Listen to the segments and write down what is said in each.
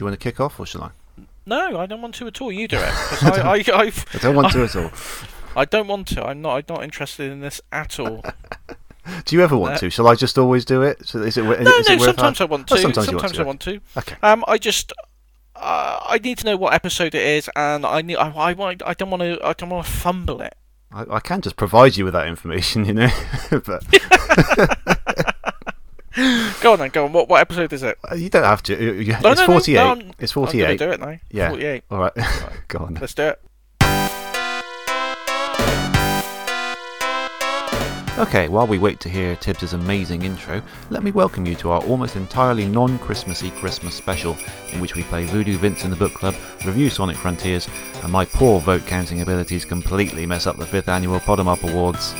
you want to kick off, or shall I? No, I don't want to at all. You do it. I, I, I've, I don't want to at all. I don't want to. I'm not. I'm not interested in this at all. Do you ever want No. to? Shall I just always do it? So is it? no, is no. it worth Sometimes I want Oh, to. sometimes sometimes you I want to. I want to. Okay. Um, I just. Uh, I need to know what episode it is, and I need. I, I, want- I don't want to. I don't want to fumble it. I, I can just provide you with that information, you know. but Go on then. Go on. What what episode is it? uh, you don't have to. You- you- No, it's no, no, forty-eight. no, I'm- it's I'm gonna forty-eight. do it now. Yeah. Forty-eight. All right. Go on. Let's do it. Okay, while we wait to hear Tibbs' amazing intro, let me welcome you to our almost entirely non Christmassy Christmas special, in which we play Voodoo Vince in the Book Club, review Sonic Frontiers, and my poor vote counting abilities completely mess up the 5th annual Pod'em Up Awards.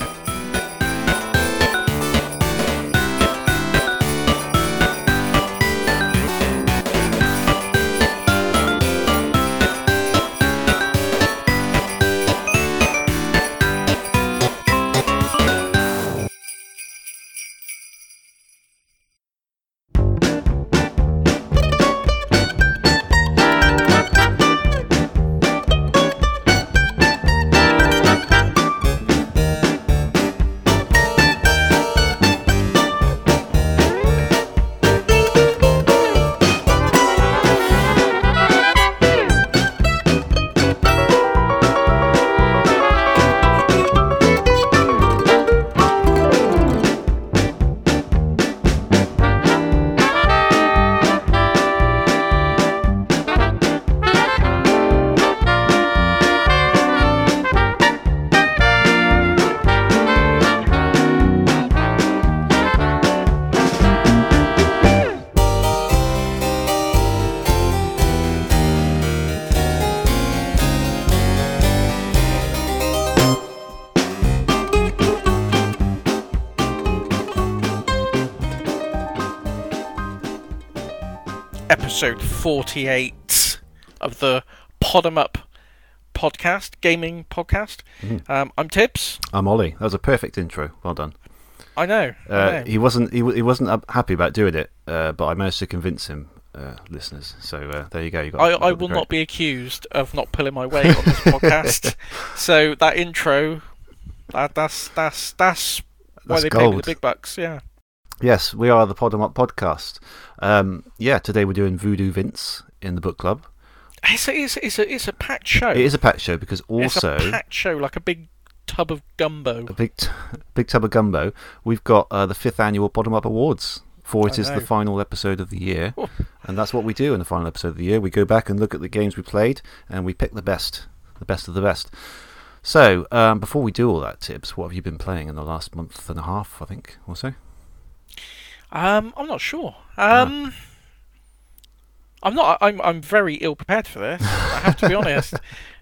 Episode forty-eight of the Pod'em Up podcast, gaming podcast. Mm-hmm. Um, I'm Tibbs. I'm Ollie. That was a perfect intro. Well done. I know. I Uh, know. he wasn't he, he wasn't happy about doing it, uh, but I managed to convince him, uh, listeners. So uh, there you go. You got. I, you I will not be accused of not pulling my weight on this podcast. So that intro, that, that's that's that's why That's they pay me the big bucks. Yeah. Yes, we are the Pod'em Up podcast. Um, yeah, today we're doing Voodoo Vince in the book club. It's a, it's, a, it's a, it's a packed show. It is a packed show because also it's a packed show, like a big tub of gumbo. a big, t- big tub of gumbo. We've got uh, the fifth annual Pod'em Up Awards. For it I is the final episode of the year, Oh. and that's what we do in the final episode of the year. We go back and look at the games we played, and we pick the best, the best of the best. So, um, before we do all that, Tibbs, what have you been playing in the last month and a half? I think, or so. Um, I'm not sure. Um, I'm not. I'm. I'm very ill prepared for this. I have to be honest.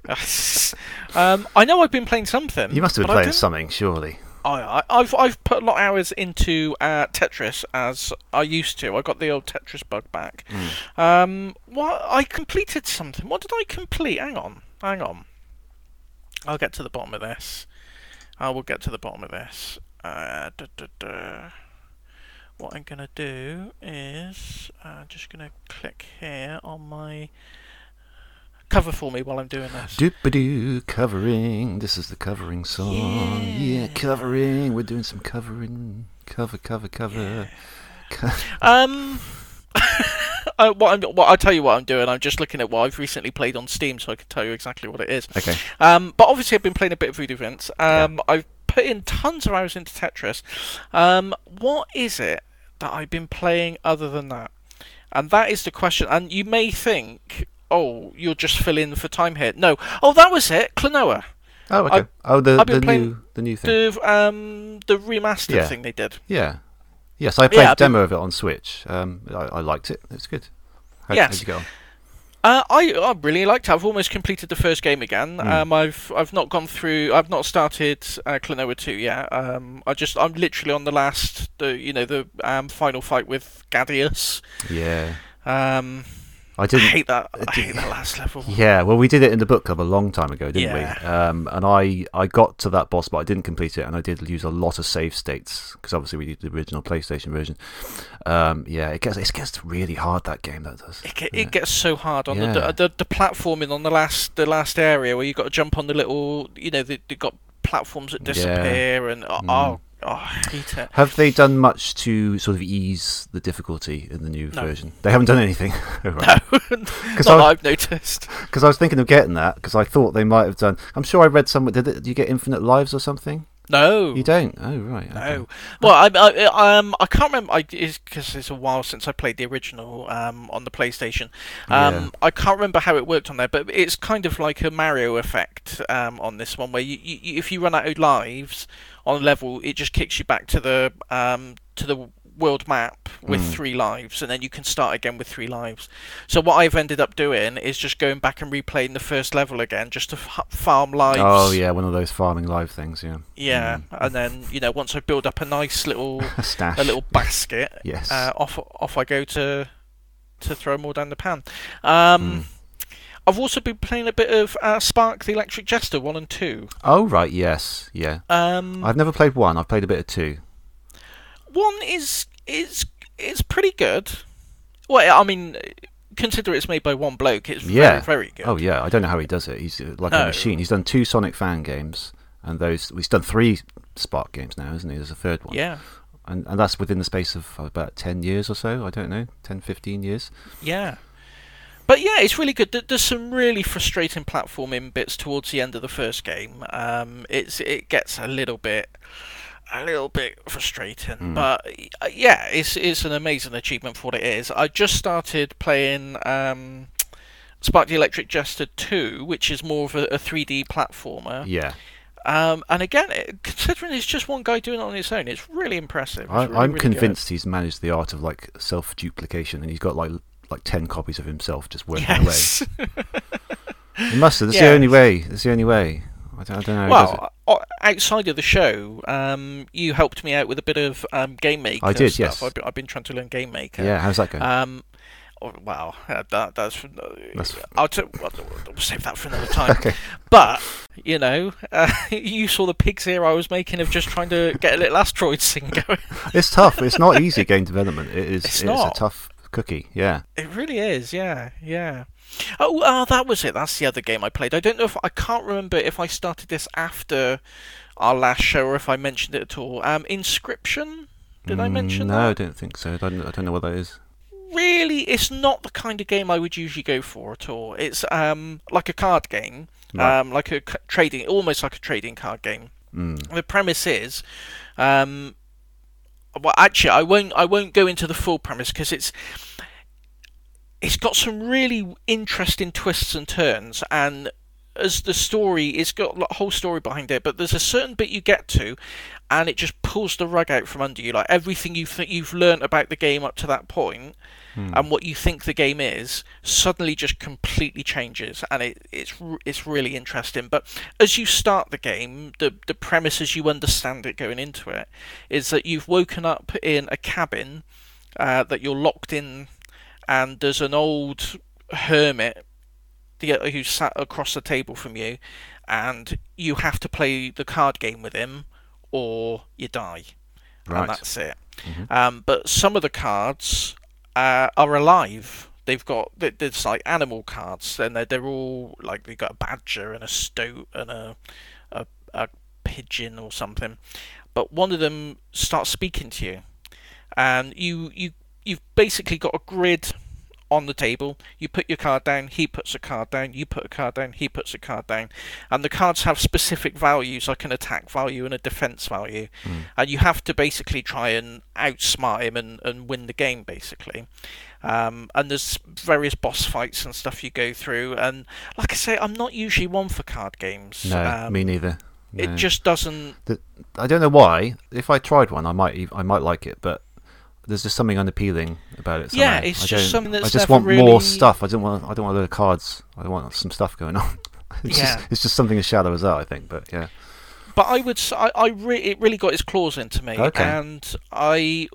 um, I know I've been playing something. You must have been but I playing didn't- something, surely. I, I, I've I've put a lot of hours into uh, Tetris as I used to. I got the old Tetris bug back. Hmm. Um, what I completed something. What did I complete? Hang on, hang on. I'll get to the bottom of this. I will get to the bottom of this. Uh, duh, duh, duh. What I'm gonna do is uh, just gonna click here on my cover for me while I'm doing this. Doop-a-doo, covering. This is the covering song. Yeah. Yeah. covering. We're doing some covering. Cover, cover, cover. Co- Um, uh, what I'm, what I'll tell you what I'm doing. I'm just looking at what I've recently played on Steam, so I can tell you exactly what it is. Okay. Um, but obviously I've been playing a bit of Voodoo Vince. Um, I've put in tons of hours into Tetris. Um, what is it that I've been playing other than that? And that is the question. And you may think, oh, you'll just fill in for time here. No. Oh, that was it. Klonoa. Oh, okay. I've- oh, the, the new the new thing. The um the remastered Yeah. thing they did. Yeah. Yes, I played Yeah, a I've been- demo of it on Switch. Um, I, I liked it. It was good. How, Yes. How'd you go? on? Uh, I I really liked it. I've almost completed the first game again. Mm. Um, I've I've not gone through. I've not started uh, Klonoa two yet. Um, I just I'm literally on the last the you know the um final fight with Ghadius. Yeah. Um, I I didn't. hate that. I hate that last level. Yeah, well, we did it in the book club a long time ago, didn't we? Yeah. Um, and I, I got to that boss, but I didn't complete it, and I did use a lot of save states because obviously we did the original PlayStation version. Um, yeah, it gets it gets really hard that game. That does. It, get, Yeah. it gets so hard on Yeah. the, the the platforming on the last the last area where you have got to jump on the little you know they got platforms that Yeah. disappear and oh, Mm. Oh, oh I hate it. Have they done much to sort of ease the difficulty in the new No. version? They haven't done anything. No, Because not I, I've noticed. because I was thinking of getting that because I thought they might have done. I'm sure I read somewhere. Did, it, did you get infinite lives or something? No, You don't. Oh right. okay. no. Well, I, I um I can't remember. I because it's a while since I played the original um on the PlayStation. Um, Yeah. I can't remember how it worked on there, but it's kind of like a Mario effect um on this one, where you, you if you run out of lives on a level, it just kicks you back to the um to the world map with Mm. three lives, and then you can start again with three lives. So what I've ended up doing is just going back and replaying the first level again, just to f- farm lives. Oh yeah, one of those farming live things. Yeah. Yeah, Mm. and then you know once I build up a nice little stash. a little basket, Yes. uh, off off I go to to throw more down the pan. Um, Mm. I've also been playing a bit of uh, Spark the Electric Jester one and two. Oh right. Yes. Yeah. Um, I've never played one. I've played a bit of two. One is is is pretty good. Well, I mean, consider it's made by one bloke. It's Yeah. very very good. Oh yeah. I don't know how he does it. He's uh, like a machine. He's done two Sonic fan games, and those he's done three Spark games now, isn't he? There's a third one. yeah, And and that's within the space of about ten years or so. I don't know, 10, 15 years. yeah. But yeah, it's really good. There's some really frustrating platforming bits towards the end of the first game. Um, it's it gets a little bit, a little bit frustrating. Mm. But uh, yeah, it's it's an amazing achievement for what it is. I just started playing um, Spark the Electric Jester 2, which is more of a, a 3D platformer. Yeah. Um, and again, considering it's just one guy doing it on his own, it's really impressive. It's I, really, I'm really good. convinced he's managed the art of like self duplication, and he's got like like ten copies of himself just working Yes. away. He must have. That's the only way. That's the only way. I don't, I don't know. how he does it. Well, o- outside of the show, um, you helped me out with a bit of um, game maker. I did, stuff. yes. I've been, I've been trying to learn game maker. yeah, how's that going? Um, oh, well, uh, that, that's. uh, That's- I'll, t- I'll, I'll save that for another time. okay. But you know, uh, you saw the pig's ear I was making of just trying to get a little asteroid thing going. It's tough. It's not easy game development. It is. It's It's, not. a tough cookie. Yeah. It really is, yeah, yeah. Oh, uh, that was it. That's the other game I played. I don't know if I can't remember if I started this after our last show or if I mentioned it at all. Um, Inscryption. Did I Mm, mention No, I don't think so. I don't, I don't know what that is. Really, it's not the kind of game I would usually go for at all. It's um like a card game, Right. um like a trading, almost like a trading card game. Mm. The premise is, um, well, actually, I won't. I won't go into the full premise because it's it's got some really interesting twists and turns, and as the story, it's got a whole story behind it. But there's a certain bit you get to, and it just pulls the rug out from under you. Like everything you think you've learnt about the game up to that point, Hmm. and what you think the game is suddenly just completely changes and it, it's it's really interesting but as you start the game the the premise as you understand it going into it is that you've woken up in a cabin uh, that you're locked in and there's an old hermit the, who's sat across the table from you and you have to play the card game with him or you die right. and that's it Mhm. um, but some of the cards uh, are alive. They've got th- there's like animal cards, and they're, they're all like they've got a badger and a stoat and a, a a pigeon or something. But one of them starts speaking to you, and you you you've basically got a grid on the table. You put your card down, he puts a card down, you put a card down, he puts a card down, and the cards have specific values like an attack value and a defense value Mm. and you have to basically try and outsmart him and, and win the game basically um, and there's various boss fights and stuff you go through and like I say I'm not usually one for card games No, um, me neither. it just doesn't I don't know why. If I tried one, I might. I might like it, but there's just something unappealing about it. Yeah, it's I just something that's I just want really- more stuff. I don't want. I don't want a load of cards. I want some stuff going on. it's Yeah. just. It's just something as shallow as that. I think. But yeah. but I would I, I re- it really got its claws into me Okay. and I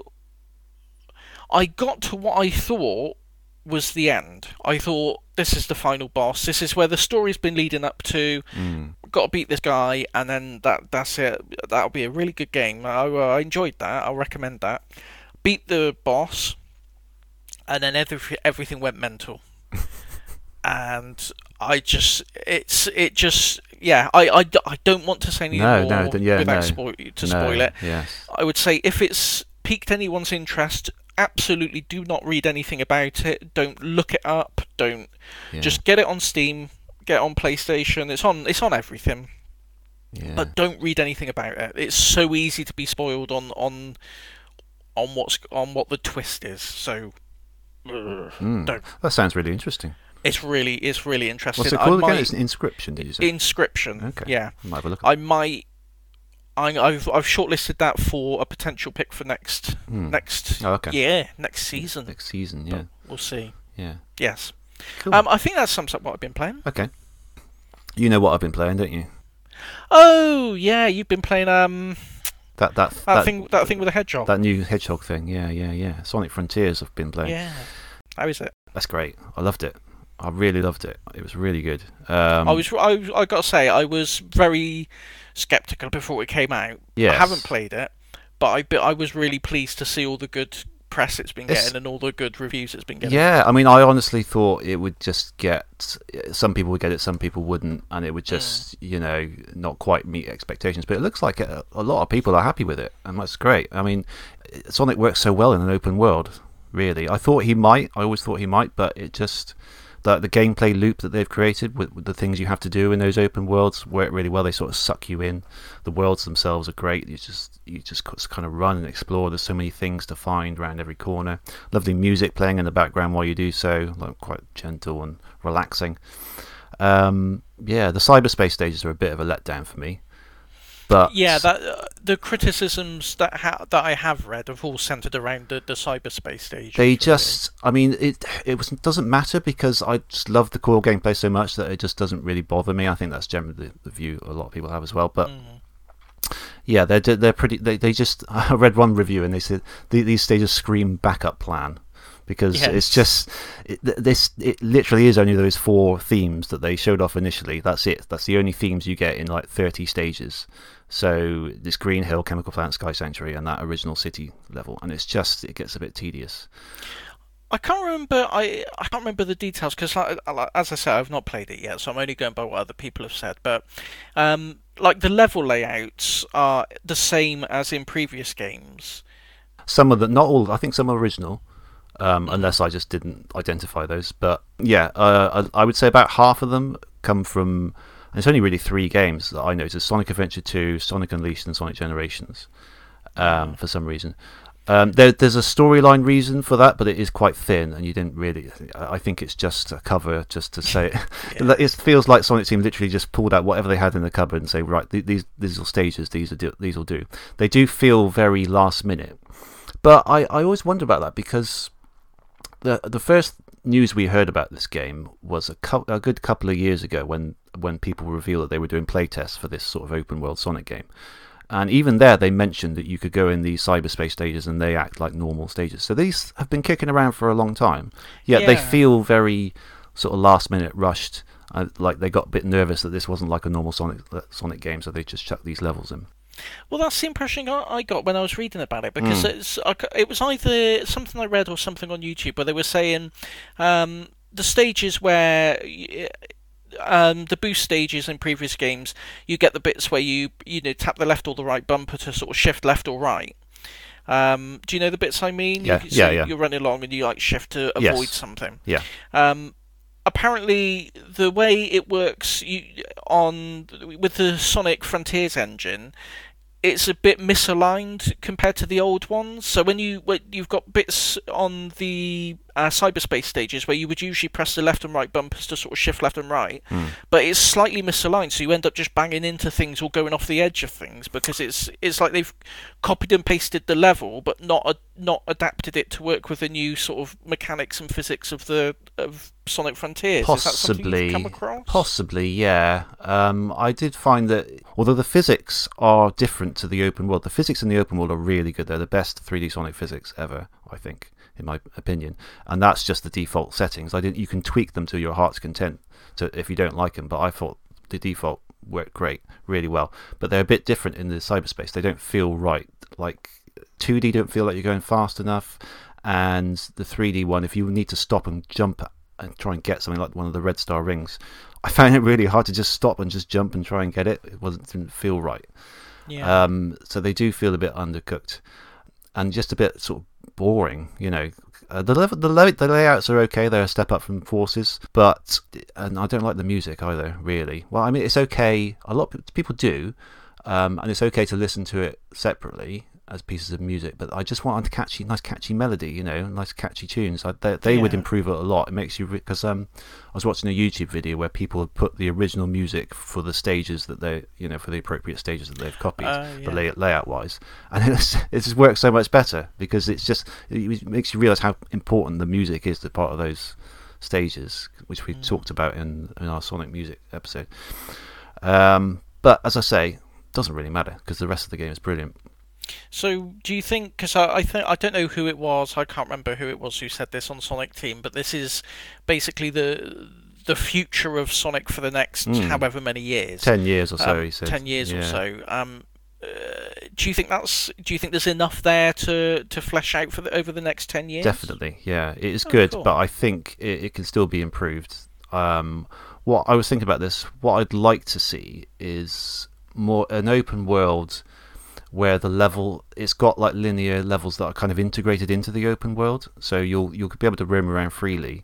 I got to what I thought was the end. I thought this is the final boss. This is where the story's been leading up to. Mm. Got to beat this guy, and then that that's it. That'll be a really good game. I, I enjoyed that. I'll recommend that. Beat the boss, and then every, everything went mental. and I just it's it just yeah I, I, I don't want to say any No, more no, yeah, without no. spoil, to No, spoil it. Yes. I would say if it's piqued anyone's interest, absolutely do not read anything about it. Don't look it up. Don't Yeah. just get it on Steam. Get it on PlayStation. It's on. It's on everything. yeah. But don't read anything about it. It's so easy to be spoiled on on on what's on what the twist is. So Mm. don't. That sounds really interesting. It's really it's really interesting. What's it I called again? might- It's an Inscryption, did you say? Inscryption. Okay. Yeah. I might have a look. I might. I, I've I've shortlisted that for a potential pick for next Hmm. next Oh, okay. year next season. Next season, But yeah. We'll see. Yeah. Yes. Cool. Um, I think that sums up what I've been playing. okay. You know what I've been playing, don't you? Oh yeah, you've been playing um That that that, that, thing that thing with the hedgehog. that new hedgehog thing. Yeah, yeah, yeah. Sonic Frontiers I've been playing. yeah. How is it? That's great. I loved it. I really loved it. It was really good. Um, I was I, I got to say I was very skeptical before it came out. Yes. I haven't played it, but I but I was really pleased to see all the good press it's been It's- getting and all the good reviews it's been getting. Yeah, I mean, I honestly thought it would just get. Some people would get it, some people wouldn't, and it would hmm. just, you know, not quite meet expectations. But it looks like a, a lot of people are happy with it, and that's great. I mean, Sonic works so well in an open world. Really, I thought he might. I always thought he might, but it just the the gameplay loop that they've created with, with the things you have to do in those open worlds work really well. They sort of suck you in. The worlds themselves are great. You just you just kind of run and explore. There's so many things to find around every corner. Lovely music playing in the background while you do so, like quite gentle and relaxing. Um, yeah, the cyberspace stages are a bit of a letdown for me. But Yeah, that uh, the criticisms that ha- that I have read have all centered around the, the cyberspace stage. they just i mean it it was, doesn't matter because i just love the core gameplay so much that it just doesn't really bother me. I think that's generally the, the view a lot of people have as well but Mm. yeah they're they're pretty they, they just i read one review and they said these stages scream backup plan because it's just it, this it literally is only those four themes that they showed off initially. That's it. That's the only themes you get in like 30 stages so this green hill chemical plant sky sanctuary and that original city level and it's just it gets a bit tedious I can't remember. I I can't remember the details because, like, like- as I said, I've not played it yet, so I'm only going by what other people have said. But um, like the level layouts are the same as in previous games. Some of the, not all, I think some are original, um, unless I just didn't identify those. But yeah, uh, I, I would say about half of them come from, and it's only really three games that I know: noticed Sonic Adventure 2, Sonic Unleashed, and Sonic Generations um, for some reason. Um, there, there's a storyline reason for that, but it is quite thin, and you didn't really. I think it's just a cover, just to say. Yeah. it feels like Sonic Team literally just pulled out whatever they had in the cupboard and say, right, these these are stages, these are do- these will do. They do feel very last minute, but I, I always wonder about that because the the first news we heard about this game was a, cou- a good couple of years ago when when people revealed that they were doing playtests for this sort of open world Sonic game. And even there, they mentioned that you could go in these cyberspace stages and they act like normal stages. So these have been kicking around for a long time. Yet they feel very sort of last minute rushed. Uh, like they got a bit nervous that this wasn't like a normal Sonic uh, Sonic game, so they just chucked these levels in. Well, that's the impression I got when I was reading about it because Mm. it's it was either something I read or something on YouTube where they were saying um, the stages where. Um, the boost stages in previous games, you get the bits where you you know tap the left or the right bumper to sort of shift left or right. Um, do you know the bits I mean? Yeah, you, yeah, yeah. You're running along and you like shift to Yes. avoid something. Yeah. Um, apparently, the way it works you, on with the Sonic Frontiers engine, it's a bit misaligned compared to the old ones. So when you when you've got bits on the uh, cyberspace stages where you would usually press the left and right bumpers to sort of shift left and right, Hmm. but it's slightly misaligned, so you end up just banging into things or going off the edge of things because it's it's like they've copied and pasted the level, but not a, not adapted it to work with the new sort of mechanics and physics of the of Sonic Frontiers. Is that something Possibly. you've come across? Possibly, yeah. Um, I did find that although the physics are different to the open world, the physics in the open world are really good. They're the best 3D Sonic physics ever, I think. In my opinion. And that's just the default settings. I didn't. You can tweak them to your heart's content to, if you don't like them. But I thought the default worked great, really well. But they're a bit different in the cyberspace. They don't feel right. Like 2D don't feel like you're going fast enough, and the 3D one, if you need to stop and jump and try and get something like one of the red star rings, I found it really hard to just stop and just jump and try and get it. It wasn't didn't feel right. Yeah. Um, so they do feel a bit undercooked, and just a bit sort of boring. You know, uh, the level, the, lay, the layouts are okay. They're a step up from Forces, but and I don't like the music either. Really, well, I mean, it's okay. A lot of people do, um, and it's okay to listen to it separately as pieces of music. But I just want a catchy, nice catchy melody. You know, nice catchy tunes. I, they they would improve it a lot. It makes you because um, I was watching a YouTube video where people had put the original music for the stages that they, you know, for the appropriate stages that they've copied, Uh, but yeah. lay, layout wise, and it's, it just works so much better because it's just it makes you realize how important the music is to part of those stages, which we Mm. talked about in, in our Sonic Music episode. Um, but as I say, doesn't really matter because the rest of the game is brilliant. So, do you think? Because I, I think I don't know who it was. I can't remember who it was who said this on Sonic Team. But this is basically the the future of Sonic for the next Mm. however many years. Ten years or so, Um, he said. ten years or so. Um, uh, do you think that's? Do you think there's enough there to to flesh out for the, over the next ten years? Definitely, yeah, it is Oh, good, cool. but I think it, it can still be improved. Um, what I was thinking about this, what I'd like to see is more an open world where the level it's got like linear levels that are kind of integrated into the open world. So you'll you'll be able to roam around freely,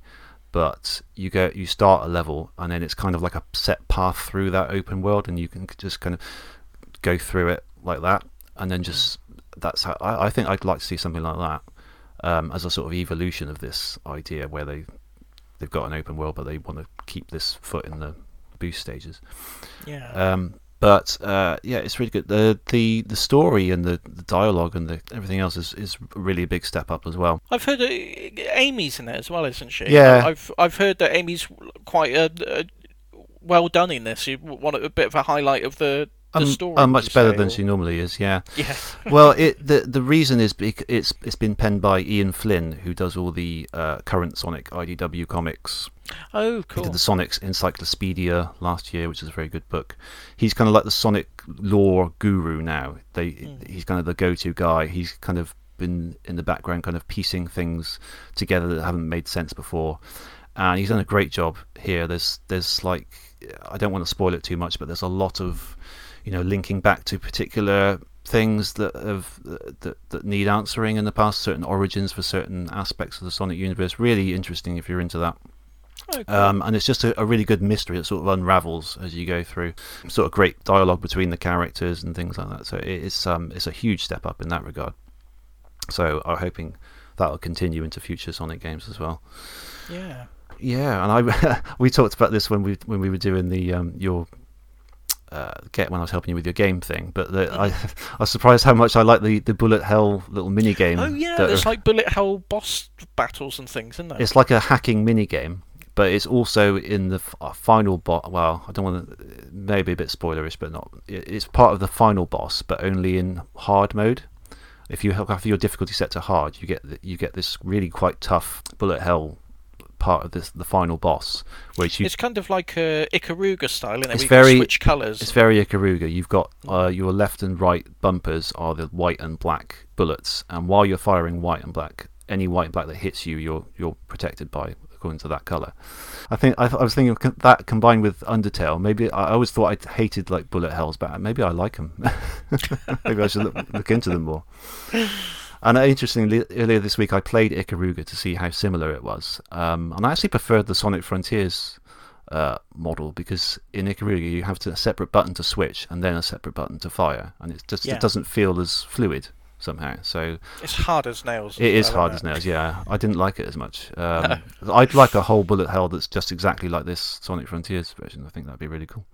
but you go you start a level and then it's kind of like a set path through that open world, and you can just kind of go through it like that, and then just that's how I, I think I'd like to see something like that um, as a sort of evolution of this idea where they they've got an open world but they want to keep this foot in the boost stages. Yeah. Um, but uh, yeah, it's really good. the the The story and the, the dialogue and the everything else is, is really a big step up as well. I've heard uh, Amy's in it as well, isn't she? Yeah. I've I've heard that Amy's quite uh, uh, well done in this. You want a bit of a highlight of the the Um, story. would much better say, than or- she normally is. Yeah. Yeah. well, it the the reason is bec- it's it's been penned by Ian Flynn, who does all the uh, current Sonic IDW comics. Oh, cool. He did the Sonic's Encyclopedia last year, which is a very good book. He's kind of like the Sonic lore guru now. They Mm. he's kind of the go-to guy. He's kind of been in the background, kind of piecing things together that haven't made sense before, and he's done a great job here. There's there's like I don't want to spoil it too much, but there's a lot of you know linking back to particular things that have that, that need answering in the past, certain origins for certain aspects of the Sonic universe. Really interesting if you're into that. Oh, cool. Um, and it's just a, a really good mystery that sort of unravels as you go through. Sort of great dialogue between the characters and things like that. So it's um it's a huge step up in that regard. So I'm hoping that'll continue into future Sonic games as well. yeah. Yeah, and I we talked about this when we when we were doing the um your uh, get when I was helping you with your game thing, but the, I I was surprised how much I like the, the bullet hell little mini game. Oh yeah. that There's like bullet hell boss battles and things, isn't there? it's like a hacking mini game, but it's also in the f- uh, final boss. Well, I don't want to, maybe a bit spoilerish, but not. It's part of the final boss, but only in hard mode. If you have your difficulty set to hard, you get you get this really quite tough bullet hell part of this the final boss, which you It's kind of like a Ikaruga style, it? It's where you can very- switch colours. It's very Ikaruga. You've got uh, your left and right bumpers are the white and black bullets, and while you're firing white and black, any white and black that hits you, you're you're protected by according to that color. I think I, th- I was thinking co- that combined with Undertale. Maybe I always thought I hated like bullet hells, but maybe I like them. maybe I should look, look into them more. And uh, interestingly, earlier this week I played Ikaruga to see how similar it was, um, and I actually preferred the Sonic Frontiers uh, model because in Ikaruga you have to, a separate button to switch and then a separate button to fire, and it just Yeah. it doesn't feel as fluid somehow. So It's hard as nails. it is hard as nails. Yeah, I didn't like it as much. Um, I'd like a whole bullet hell that's just exactly like this Sonic Frontiers version. I think that'd be really cool.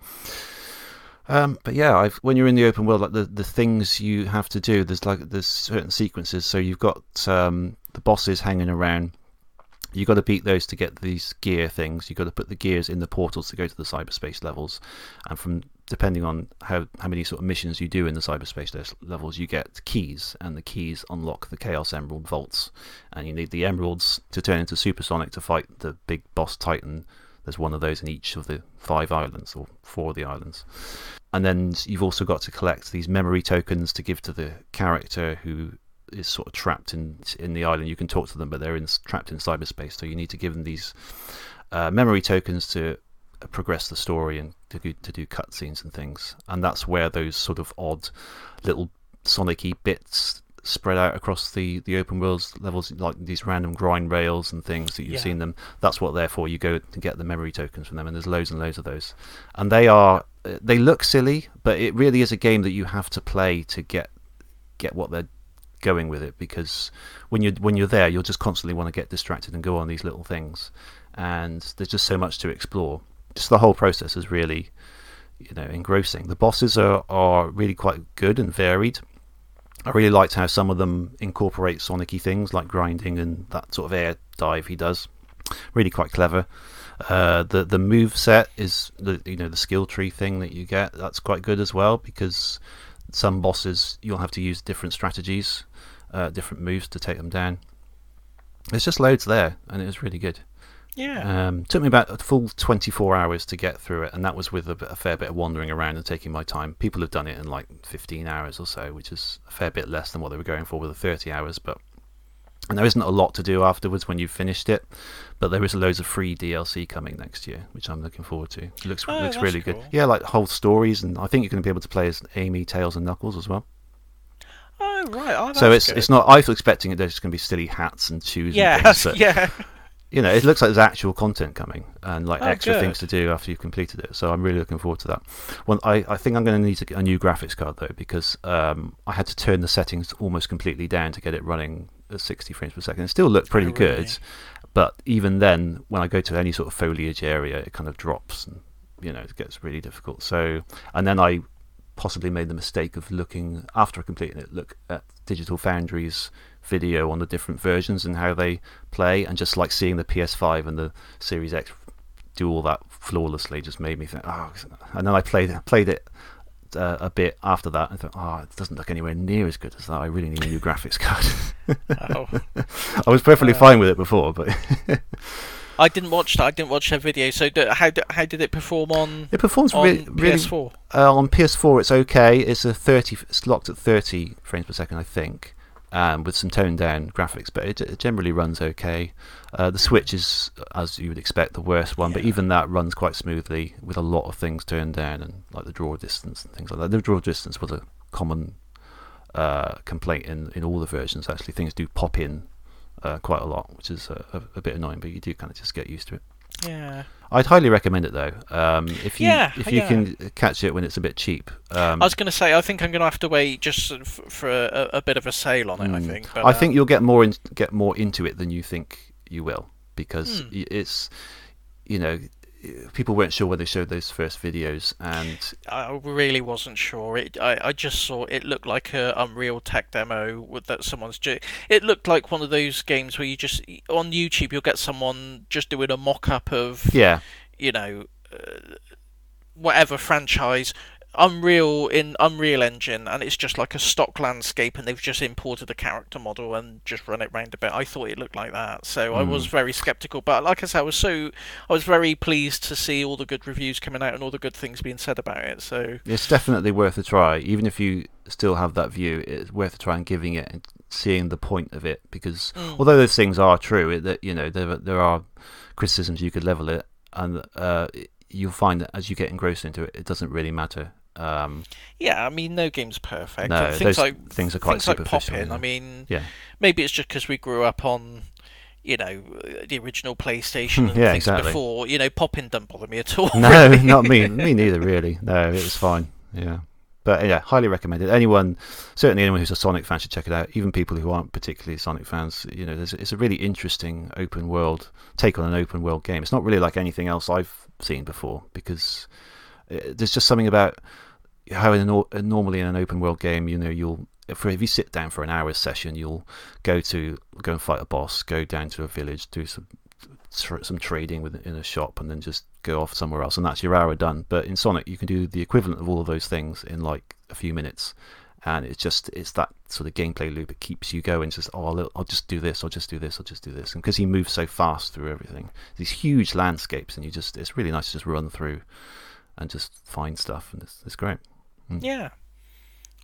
Um, but yeah, I've, when you're in the open world, like the, the things you have to do, there's like there's certain sequences. So you've got um, the bosses hanging around. You've got to beat those to get these gear things. You've got to put the gears in the portals to go to the cyberspace levels, and from depending on how how many sort of missions you do in the cyberspace levels, you get keys, and the keys unlock the Chaos Emerald vaults, and you need the emeralds to turn into Supersonic to fight the big boss Titan. There's one of those in each of the five islands or four of the islands. And then you've also got to collect these memory tokens to give to the character who is sort of trapped in in the island. You can talk to them, but they're in, trapped in cyberspace. So you need to give them these uh, memory tokens to progress the story and to do, to do cutscenes and things. And that's where those sort of odd little Sonic-y bits spread out across the, the open world levels, like these random grind rails and things that you've yeah. seen them. That's what they're for. You go to get the memory tokens from them, and there's loads and loads of those. And they are they look silly, but it really is a game that you have to play to get get what they're going with it because when you when you're there, you'll just constantly want to get distracted and go on these little things, and there's just so much to explore. Just the whole process is really, you know, engrossing. The bosses are are really quite good and varied. I really liked how some of them incorporate Sonic-y things like grinding and that sort of air dive he does. Really quite clever. Uh, the the move set is the you know the skill tree thing that you get. That's quite good as well because some bosses you'll have to use different strategies uh, different moves to take them down. There's just loads there, and it was really good. Yeah. Um, took me about a full 24 hours to get through it, and that was with a, a, fair bit of wandering around and taking my time. People have done it in like 15 hours or so, which is a fair bit less than what they were going for with the 30 hours. But and there isn't a lot to do afterwards when you've finished it, but there is loads of free DLC coming next year, which I'm looking forward to. It looks oh, looks really cool. good. Yeah, like whole stories, and I think you're going to be able to play as Amy, Tails, and Knuckles as well. Oh right. Oh, so it's good. it's not. I was expecting it. There's just going to be silly hats and shoes. Yeah. And things, yeah. You know, it looks like there's actual content coming and like oh, extra good. things to do after you've completed it. So I'm really looking forward to that. Well, I, I think I'm going to need a new graphics card though because um, I had to turn the settings almost completely down to get it running at 60 frames per second. It still looked pretty oh, really? good, but even then, when I go to any sort of foliage area, it kind of drops and you know it gets really difficult. So and then I possibly made the mistake of looking after completing it, look at Digital Foundry's video on the different versions and how they play, and just like seeing the PS5 and the Series X do all that flawlessly just made me think, oh. And then I played played it uh, a bit after that and thought, oh, it doesn't look anywhere near as good as that. I really need a new graphics card. oh. I was perfectly uh, fine with it before, but. I didn't watch that. I didn't watch that video. So do, how do, how did it perform on? It performs on really, really PS4. Uh, on PS4, it's okay. It's a thirty. It's locked at thirty frames per second, I think, um, with some toned down graphics. But it, it generally runs okay. Uh, the Switch is, as you would expect, the worst one. Yeah. But even that runs quite smoothly with a lot of things turned down and like the draw distance and things like that. The draw distance was a common uh, complaint in in all the versions. Actually, things do pop in uh, quite a lot, which is a, a, a, bit annoying, but you do kind of just get used to it. Yeah. I'd highly recommend it though. Um, if you yeah, if you yeah. can catch it when it's a bit cheap. Um, I was going to say I think I'm going to have to wait just f- for a, a, bit of a sale on it. mm, I think. But, I um, think you'll get more in, get more into it than you think you will because Hmm. it's you know people weren't sure when they showed those first videos and I really wasn't sure. It, I, I just saw it looked like a Unreal Tech demo with that someone's. Ju- it looked like one of those games where you just on YouTube you'll get someone just doing a mock-up of yeah you know uh, whatever franchise. Unreal in Unreal Engine, and it's just like a stock landscape, and they've just imported a character model and just run it round a bit. I thought it looked like that, so I was very skeptical. But like I said, I was so I was very pleased to see all the good reviews coming out and all the good things being said about it. So it's definitely worth a try even if you still have that view it's worth a try and giving it and seeing the point of it because Mm. although those things are true that you know there there are criticisms you could level it and uh, you'll find that as you get engrossed into it it doesn't really matter um, yeah, I mean, no game's perfect. No, and things like things are quite things like yeah. I mean, yeah maybe it's just because we grew up on. You know the original PlayStation and Yeah, things exactly. before. You know, pop-in don't bother me at all. no really. not me me neither really no it was fine yeah but yeah highly recommended anyone certainly anyone who's a Sonic fan should check it out even people who aren't particularly Sonic fans you know there's, it's a really interesting open world take on an open world game it's not really like anything else I've seen before because uh, Uh, there's just something about how in an, uh, normally in an open world game you know you'll if, if you sit down for an hour's session you'll go to go and fight a boss go down to a village do some some trading with in a shop and then just go off somewhere else, and that's your hour done. But in Sonic, you can do the equivalent of all of those things in like a few minutes, and it's just it's that sort of gameplay loop. It keeps you going. Just oh, I'll, I'll just do this, I'll just do this, I'll just do this, and because he moves so fast through everything, these huge landscapes, and you just it's really nice to just run through and just find stuff, and it's it's great. Yeah.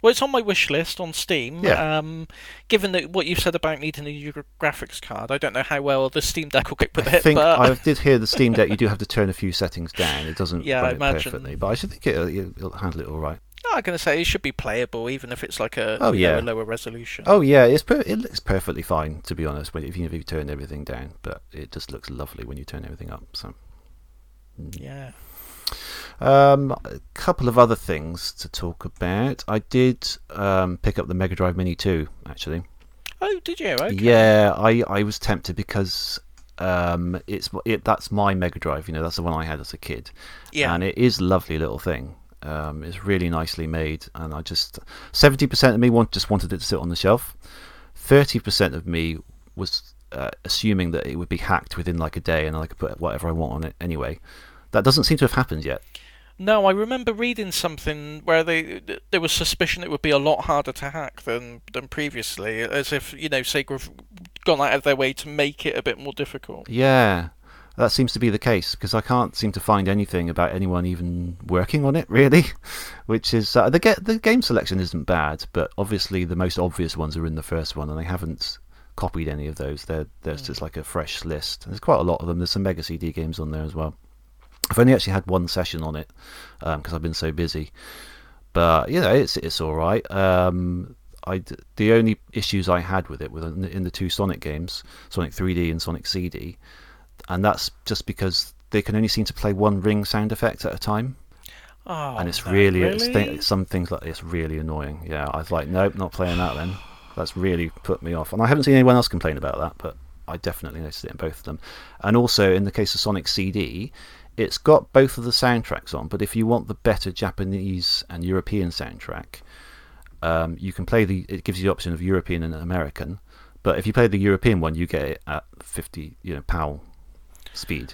Well, it's on my wish list on Steam. Yeah. Um, given that what you've said about needing a new graphics card, I don't know how well the Steam Deck will cope with I it. think but I did hear the Steam Deck. You do have to turn a few settings down. It doesn't Yeah, I run it imagine. perfectly, but I should think it'll, it'll handle it all right. I'm going to say it should be playable, even if it's like a, Oh, you know, a lower resolution. Oh yeah, it's per- it looks perfectly fine to be honest. When if you, if you turn everything down, but it just looks lovely when you turn everything up. So, Yeah. Um, a couple of other things to talk about. I did um, pick up the Mega Drive Mini 2 actually. Oh, did you? Okay. Yeah, I I was tempted because um, it's it that's my Mega Drive. You know, that's the one I had as a kid. Yeah. and it is a lovely little thing. Um, it's really nicely made, and I just seventy percent of me want just wanted it to sit on the shelf. Thirty percent of me was uh, assuming that it would be hacked within like a day, and I could put whatever I want on it anyway. That doesn't seem to have happened yet. No, I remember reading something where they there was suspicion it would be a lot harder to hack than than previously, as if you know Sega have gone out of their way to make it a bit more difficult. Yeah, that seems to be the case because I can't seem to find anything about anyone even working on it really. Which is uh, the get the game selection isn't bad, but obviously the most obvious ones are in the first one, and they haven't copied any of those. They're there's just like a fresh list. There's quite a lot of them. There's some Mega CD games on there as well. I've only actually had one session on it because I've been so busy, but you know it's it's all right. Um, I the only issues I had with it were in the, in the two Sonic games, Sonic 3D and Sonic CD, and that's just because they can only seem to play one ring sound effect at a time, Oh, and it's no, really, It's th- some things like this really annoying. Yeah, I was like, nope, not playing that then. That's really put me off, and I haven't seen anyone else complain about that, but I definitely noticed it in both of them. And also in the case of Sonic CD, it's got both of the soundtracks on, but if you want the better Japanese and European soundtrack, um, you can play the. It gives you the option of European and American, but if you play the European one, you get it at 50, you know, PAL speed,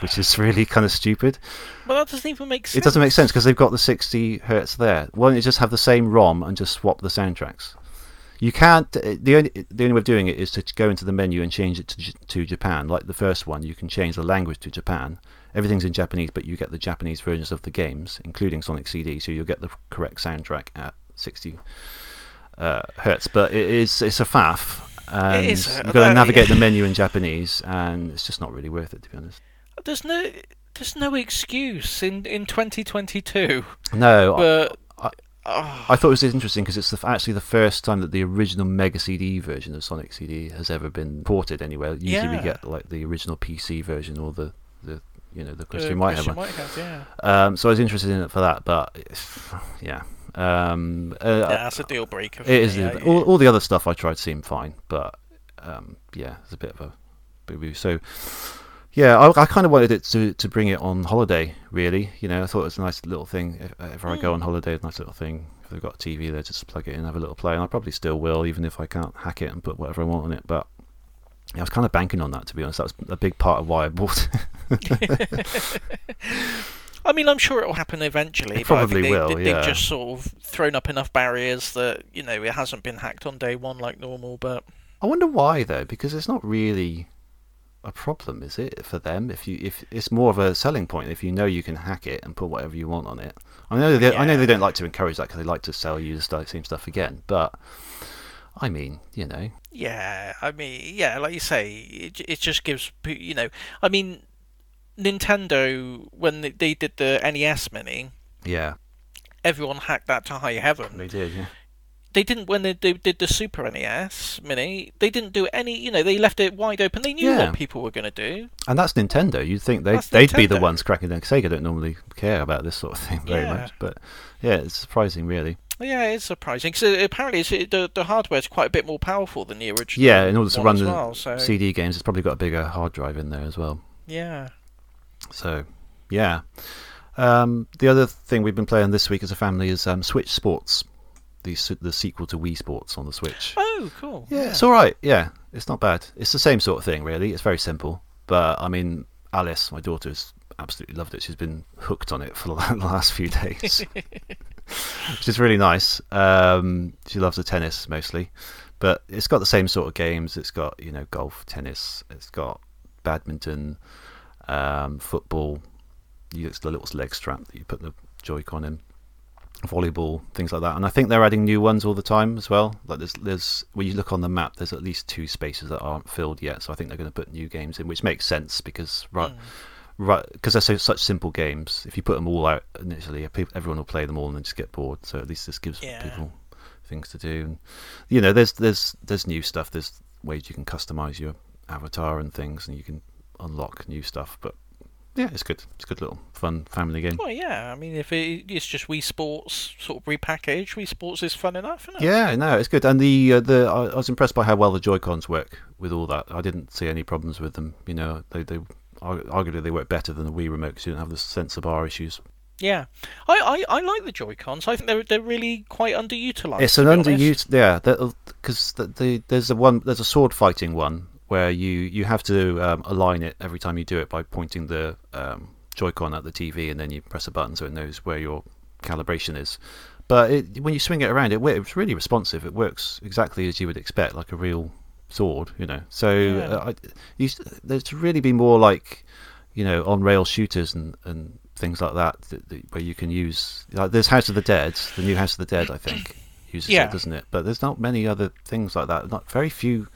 which is really kind of stupid. Well, that doesn't even make sense. It doesn't make sense because they've got the 60 hertz there. Why don't you just have the same ROM and just swap the soundtracks? You can't. uh, The only the only way of doing it is to go into the menu and change it to J- to Japan. Like the first one, you can change the language to Japan. Everything's in Japanese, but you get the Japanese versions of the games, including Sonic CD, so you'll get the correct soundtrack at 60 uh, hertz. But it is it's a faff, and is, uh, you've got to navigate the menu in Japanese, and it's just not really worth it to be honest. There's no, there's no excuse in in 2022. No, But I- oh, I thought it was interesting because it's the, actually the first time that the original Mega CD version of Sonic CD has ever been ported anywhere. Usually we get like the original PC version or the, the you know the uh, Christian Whitehead Christian one. Whitehead, yeah. Um, so I was interested in it for that, but it's- yeah, um, uh, yeah, that's a deal breaker. For it is. me. a- I- all, all the other stuff I tried seemed fine, but um, yeah, it's a bit of a boo boo. So. Yeah, I, I kind of wanted it to, to bring it on holiday. Really, you know, I thought it was a nice little thing. If, if I go Mm. on holiday, a nice little thing. If they've got a TV there, just plug it in, have a little play, and I probably still will, even if I can't hack it and put whatever I want on it. But yeah, I was kind of banking on that, to be honest. That was a big part of why I bought it. I mean, I'm sure it'll happen eventually. It probably they, will, they, They've just sort of thrown up enough barriers that you know it hasn't been hacked on day one like normal. But I wonder why though, because it's not really a problem, is it, for them? If you if it's more of a selling point, if you know you can hack it and put whatever you want on it. I know they, I know they don't like to encourage that because they like to sell you the same stuff again. But I mean, you know, yeah, I mean, yeah, like you say, it, it just gives you know. I mean, Nintendo when they- they did the NES Mini, yeah, everyone hacked that to high heaven. they did. Yeah, They didn't when they, they did the Super NES Mini. They didn't do any. You know, they left it wide open. They knew Yeah. what people were going to do. and that's Nintendo. You'd think they they'd be the ones cracking down. Sega don't normally care about this sort of thing very Yeah. much, but yeah, it's surprising, really. Yeah, it's surprising because apparently it's, it, the the is quite a bit more powerful than the original. Yeah, in order to run the well, so, CD games, it's probably got a bigger hard drive in there as well. Yeah. So, yeah. Um, the other thing we've been playing this week as a family is um, Switch Sports, the the sequel to Wii Sports on the Switch. Oh, cool. Yeah, it's all right. Yeah, it's not bad. It's the same sort of thing, really. It's very simple. But I mean, Alice, my daughter, has absolutely loved it. She's been hooked on it for the last few days, which is really nice. Um, she loves the tennis mostly, but it's got the same sort of games. It's got you know golf, tennis. It's got badminton, um, football. It's the little leg strap that you put the Joy-Con in volleyball, things like that. And I think they're adding new ones all the time as well. Like there's, there's when you look on the map, there's at least two spaces that aren't filled yet. So I think they're going to put new games in, which makes sense because right, mm. Right, because they're so, such simple games. If you put them all out initially, everyone will play them all and then just get bored. So at least this gives yeah. people things to do. And, you know, there's there's there's new stuff. There's ways you can customize your avatar and things, and you can unlock new stuff. But yeah, it's good. It's a good little fun family game. Well, yeah. I mean, if it, it's just Wii Sports sort of repackaged, Wii Sports is fun enough, isn't it? Yeah, no, it's good. And the uh, the I was impressed by how well the Joy Cons work with all that. I didn't see any problems with them. You know, they they arguably they work better than the Wii remote because you don't have the sensor bar issues. Yeah, I, I, I like the Joy Cons. I think they're they're really quite underutilized. It's an underutilized, yeah. Because the, the, there's a one there's a sword fighting one where you you have to um, align it every time you do it by pointing the um, Joy-Con at the TV, and then you press a button so it knows where your calibration is. But it, when you swing it around, it it's really responsive. It works exactly as you would expect, like a real sword, you know. So yeah. uh, I, there's really be more like, you know, on rail shooters and, and things like that, that, that, where you can use. Like there's House of the Dead, the new House of the Dead, I think, uses yeah. it, doesn't it? But there's not many other things like that. Not very few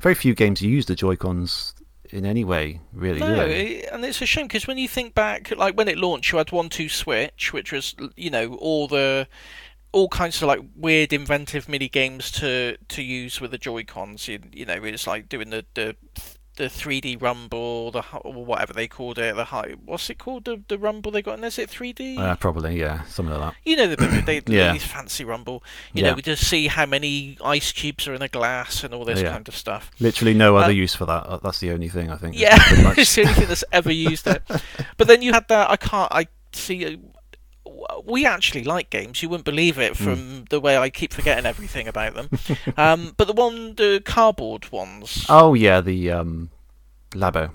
very few games use the Joy Cons in any way, really. No, and it's a shame because when you think back, like when it launched, you had One Two Switch, which was you know all the all kinds of like weird inventive mini games to to use with the Joy Cons. You, you know, it's like doing the the the 3D Rumble, the or whatever they called it, the high, what's it called, the the Rumble they got in? Is it 3D? Uh, probably, yeah, something like that. You know the they, yeah. these fancy Rumble. You yeah. know, we just see how many ice cubes are in a glass and all this yeah. kind of stuff. Literally no other uh, use for that. Uh, that's the only thing I think. Yeah, it's the only thing that's ever used it. But then you had that. I can't. I see we actually like games. You wouldn't believe it from mm. the way I keep forgetting everything about them. um, but the one, the cardboard ones. Oh yeah, the um, Labo.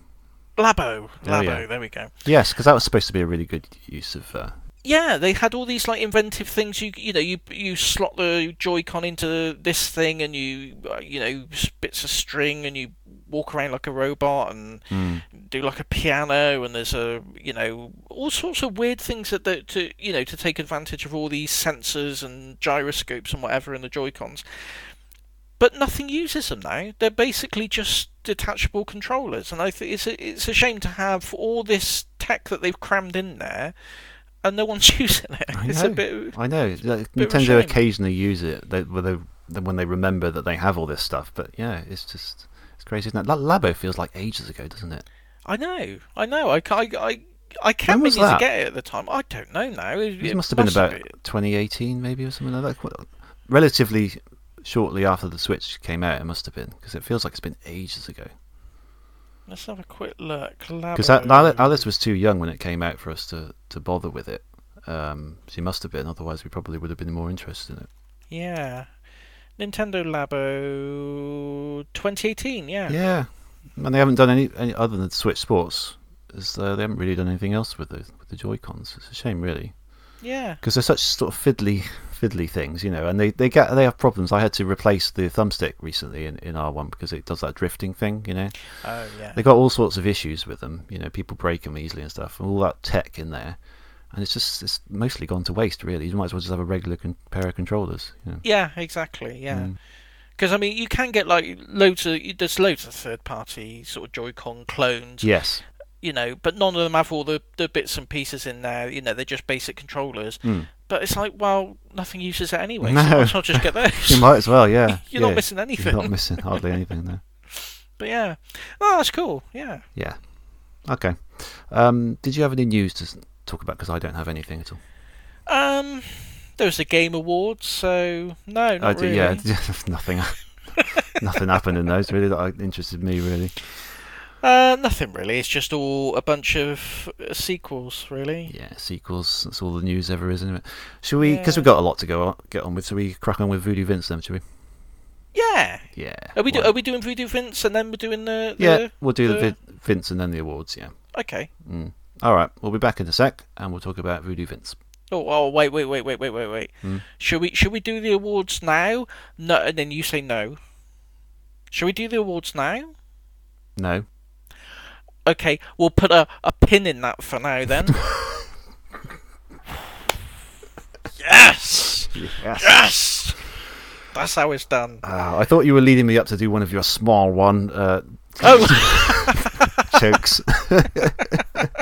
Labo, Labo. Oh, yeah. There we go. Yes, because that was supposed to be a really good use of. Uh... Yeah, they had all these like inventive things. You you know you you slot the Joy-Con into this thing, and you uh, you know bits of string, and you walk around like a robot and mm. do like a piano and there's a you know all sorts of weird things that, that to you know to take advantage of all these sensors and gyroscopes and whatever in the joy cons but nothing uses them now they're basically just detachable controllers and i think it's a, it's a shame to have all this tech that they've crammed in there and no one's using it. I it's know. a bit. I know. Like, Nintendo occasionally use it they, when they when they remember that they have all this stuff. But yeah, it's just it's crazy, isn't it? That Labo feels like ages ago, doesn't it? I know, I know. I, I, I, I can't when to get it at the time. I don't know now. It, it must have been about 2018, maybe, or something like that. Relatively shortly after the Switch came out, it must have been, because it feels like it's been ages ago. Let's have a quick look. Because Alice was too young when it came out for us to, to bother with it. Um, she must have been, otherwise we probably would have been more interested in it. Yeah. Nintendo Labo 2018, yeah. Yeah, and they haven't done any, any other than Switch Sports. As, uh, they haven't really done anything else with the with the Joy Cons. It's a shame, really. Yeah. Because they're such sort of fiddly, fiddly things, you know, and they, they get they have problems. I had to replace the thumbstick recently in, in R one because it does that drifting thing, you know. Oh yeah. They got all sorts of issues with them, you know. People break them easily and stuff, and all that tech in there and it's just it's mostly gone to waste. Really, you might as well just have a regular con- pair of controllers. You know? Yeah, exactly. Yeah. Because mm. I mean, you can get like loads of there's loads of third-party sort of Joy-Con clones. Yes. You know, but none of them have all the, the bits and pieces in there. You know, they're just basic controllers. Mm. But it's like, well, nothing uses it anyway. No. So I'll just get those. you might as well, yeah. You're yeah. not missing anything. You're not missing hardly anything there. But yeah, oh, that's cool. Yeah. Yeah. Okay. Um, did you have any news to talk about because I don't have anything at all. Um, there was the Game Awards, so no, not really. Yeah, nothing. nothing happened in those really that interested me really. Uh, nothing really. It's just all a bunch of uh, sequels, really. Yeah, sequels. That's all the news ever is, isn't it? Should we? Because yeah. we've got a lot to go on, get on with. So we crack on with Voodoo Vince then, should we? Yeah. Yeah. Are we do, are we doing Voodoo Vince and then we're doing the, the Yeah, we'll do the, the- Vince and then the awards. Yeah. Okay. Mm. All right, we'll be back in a sec, and we'll talk about Voodoo Vince. Oh, oh, wait, wait, wait, wait, wait, wait, wait. Hmm. Should we should we do the awards now? No, and then you say no. Should we do the awards now? No. Okay, we'll put a, a pin in that for now then. yes, Yes. yes. That's how it's done. Uh, I thought you were leading me up to do one of your small one uh, Oh, jokes.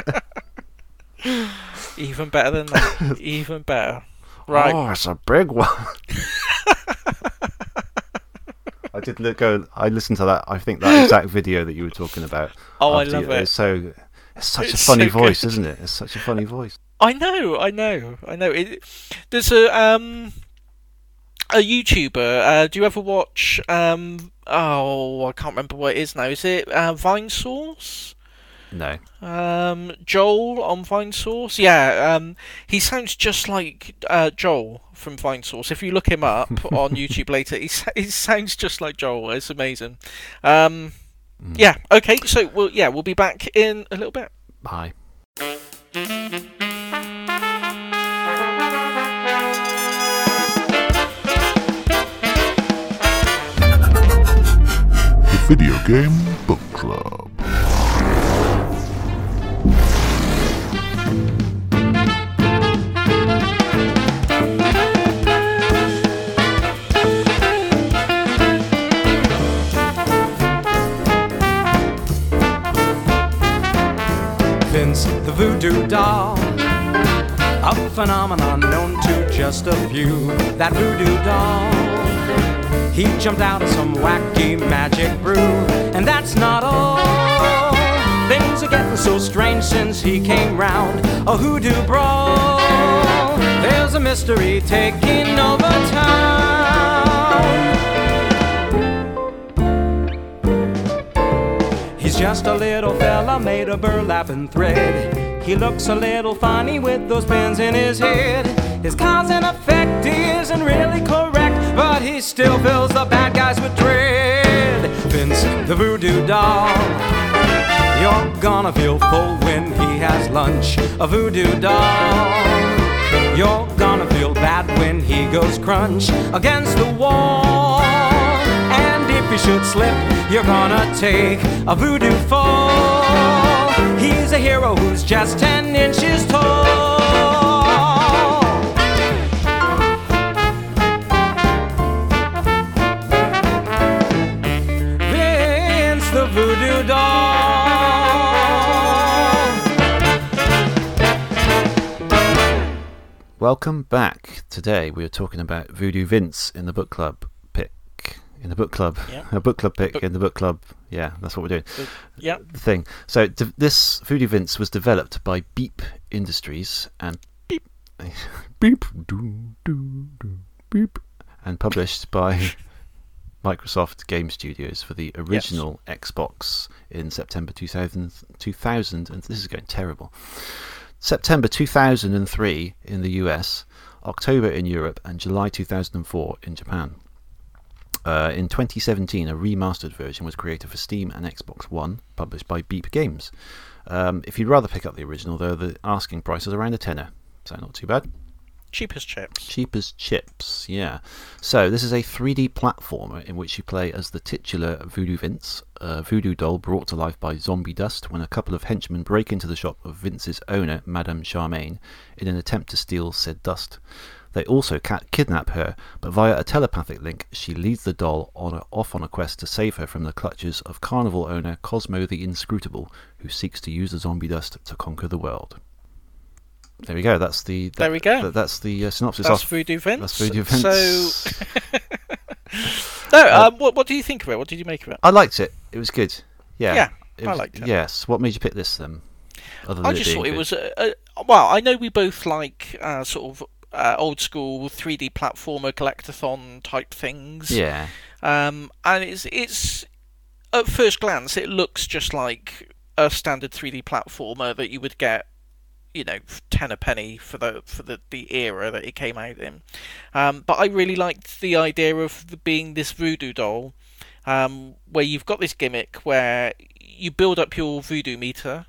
even better than that. Even better. Right. Oh, it's a big one. I did look. Go. I listened to that. I think that exact video that you were talking about. Oh, I love you- it. It's so. It's such It's a funny so voice, good. isn't it? It's such a funny voice. I know, I know, I know. It, there's a um a YouTuber. Uh, do you ever watch um? Oh, I can't remember what it is now. Is it uh, Vinesauce? No. Um, Joel on Vinesauce. Yeah. Um, he sounds just like uh, Joel from Vinesauce. If you look him up on YouTube later, he he sounds just like Joel. It's amazing. Um, Mm. yeah. Okay. So we'll yeah we'll be back in a little bit. Bye. The Video Game Book Club. The Voodoo Doll. A phenomenon known to just a few. That voodoo doll. He jumped out of some wacky magic brew. And that's not all. Things are getting so strange since he came round. A hoodoo brawl. There's a mystery taking over town. Just a little fella made of burlap and thread. He looks a little funny with those pins in his head. His cause and effect he isn't really correct, but he still fills the bad guys with dread. Vince, the voodoo doll. You're gonna feel full when he has lunch. A voodoo doll. You're gonna feel bad when he goes crunch against the wall. You should slip, you're gonna take a voodoo fall. He's a hero who's just 10 inches tall. Vince the voodoo doll. Welcome back. Today we are talking about Voodoo Vince in the book club. In the book club, Yeah. a book club pick Book- in the book club. Yeah, that's what we're doing. Yeah. The thing. So de- this Voodoo Vince was developed by Beep Industries and Beep. beep doo doo doo beep and published by Microsoft Game Studios for the original Xbox in September 2000, 2000 and this is going terrible. September 2003 in the US, October in Europe, and July 2004 in Japan. Uh, in 2017, a remastered version was created for Steam and Xbox One, published by Beep Games. Um, if you'd rather pick up the original, though, the asking price is around a tenner, so not too bad. Cheap as chips. Cheap as chips, yeah. So this is a 3D platformer in which you play as the titular Voodoo Vince, a voodoo doll brought to life by zombie dust when a couple of henchmen break into the shop of Vince's owner, Madame Charmaine, in an attempt to steal said dust. They also ca- kidnap her, but via a telepathic link, she leads the doll on a, off on a quest to save her from the clutches of carnival owner Cosmo the Inscrutable, who seeks to use the zombie dust to conquer the world. There we go. That's the that- There we go. that- that's the uh, synopsis. That's Voodoo Vince. That's Voodoo Vince. So, no, um, what, what do you think of it? What did you make of it? I liked it. It was good. Yeah. Yeah, It I liked it. Yes. What made you pick this then? Other I just thought it good? was a, a well. I know we both like uh, sort of uh, old school 3D platformer collectathon type things. Yeah. Um, and it's it's at first glance it looks just like a standard 3D platformer that you would get you know ten a penny for the for the, the era that it came out in. Um, but I really liked the idea of the, being this voodoo doll, um, where you've got this gimmick where you build up your voodoo meter,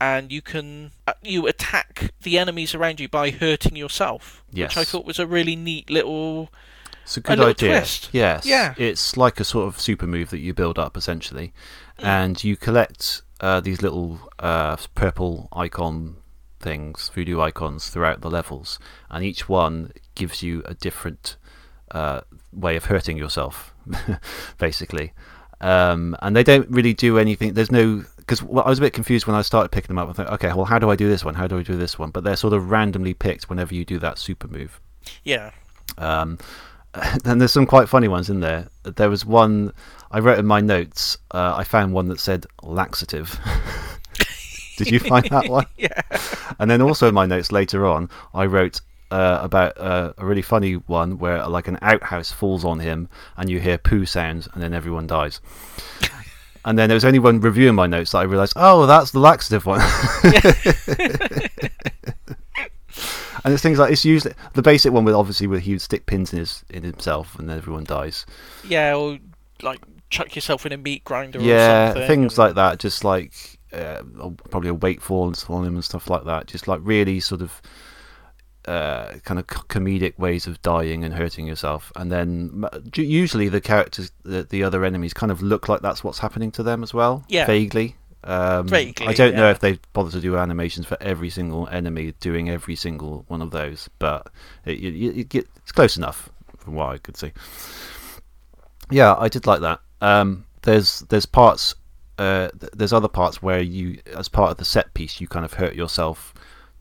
and you can uh, you attack the enemies around you by hurting yourself, Yes. which I thought was a really neat little. It's a good little idea. twist. Yes. Yeah. It's like a sort of super move that you build up essentially, Mm. and you collect uh, these little uh, purple icon things, voodoo icons throughout the levels, and each one gives you a different uh, way of hurting yourself, basically. Um, and they don't really do anything. There's no because well, I was a bit confused when I started picking them up. I thought, okay, well, how do I do this one? How do I do this one? But they're sort of randomly picked whenever you do that super move. Yeah, Um, and there's some quite funny ones in there. There was one I wrote in my notes. Uh, I found one that said laxative. Did you find that one? yeah, And then also in my notes later on, I wrote uh, about uh, a really funny one where like an outhouse falls on him and you hear poo sounds and then everyone dies. And then there was only one review in my notes that I realised, oh, that's the laxative one. and it's things like it's usually the basic one with obviously where he would stick pins in his in himself and then everyone dies. yeah, or like chuck yourself in a meat grinder. or yeah, something things like that. Just like uh, probably a weight fall on him and stuff like that. Just like really sort of uh, kind of comedic ways of dying and hurting yourself. And then usually the characters, the, the other enemies, kind of look like that's what's happening to them as well. Yeah. vaguely. Um, Vaguely, I don't know if they bother to do animations for every single enemy doing every single one of those, but it, it, it get, it's close enough from what I could see. Yeah, I did like that. Um, there's there's parts, uh, th- there's other parts where you, as part of the set piece, you kind of hurt yourself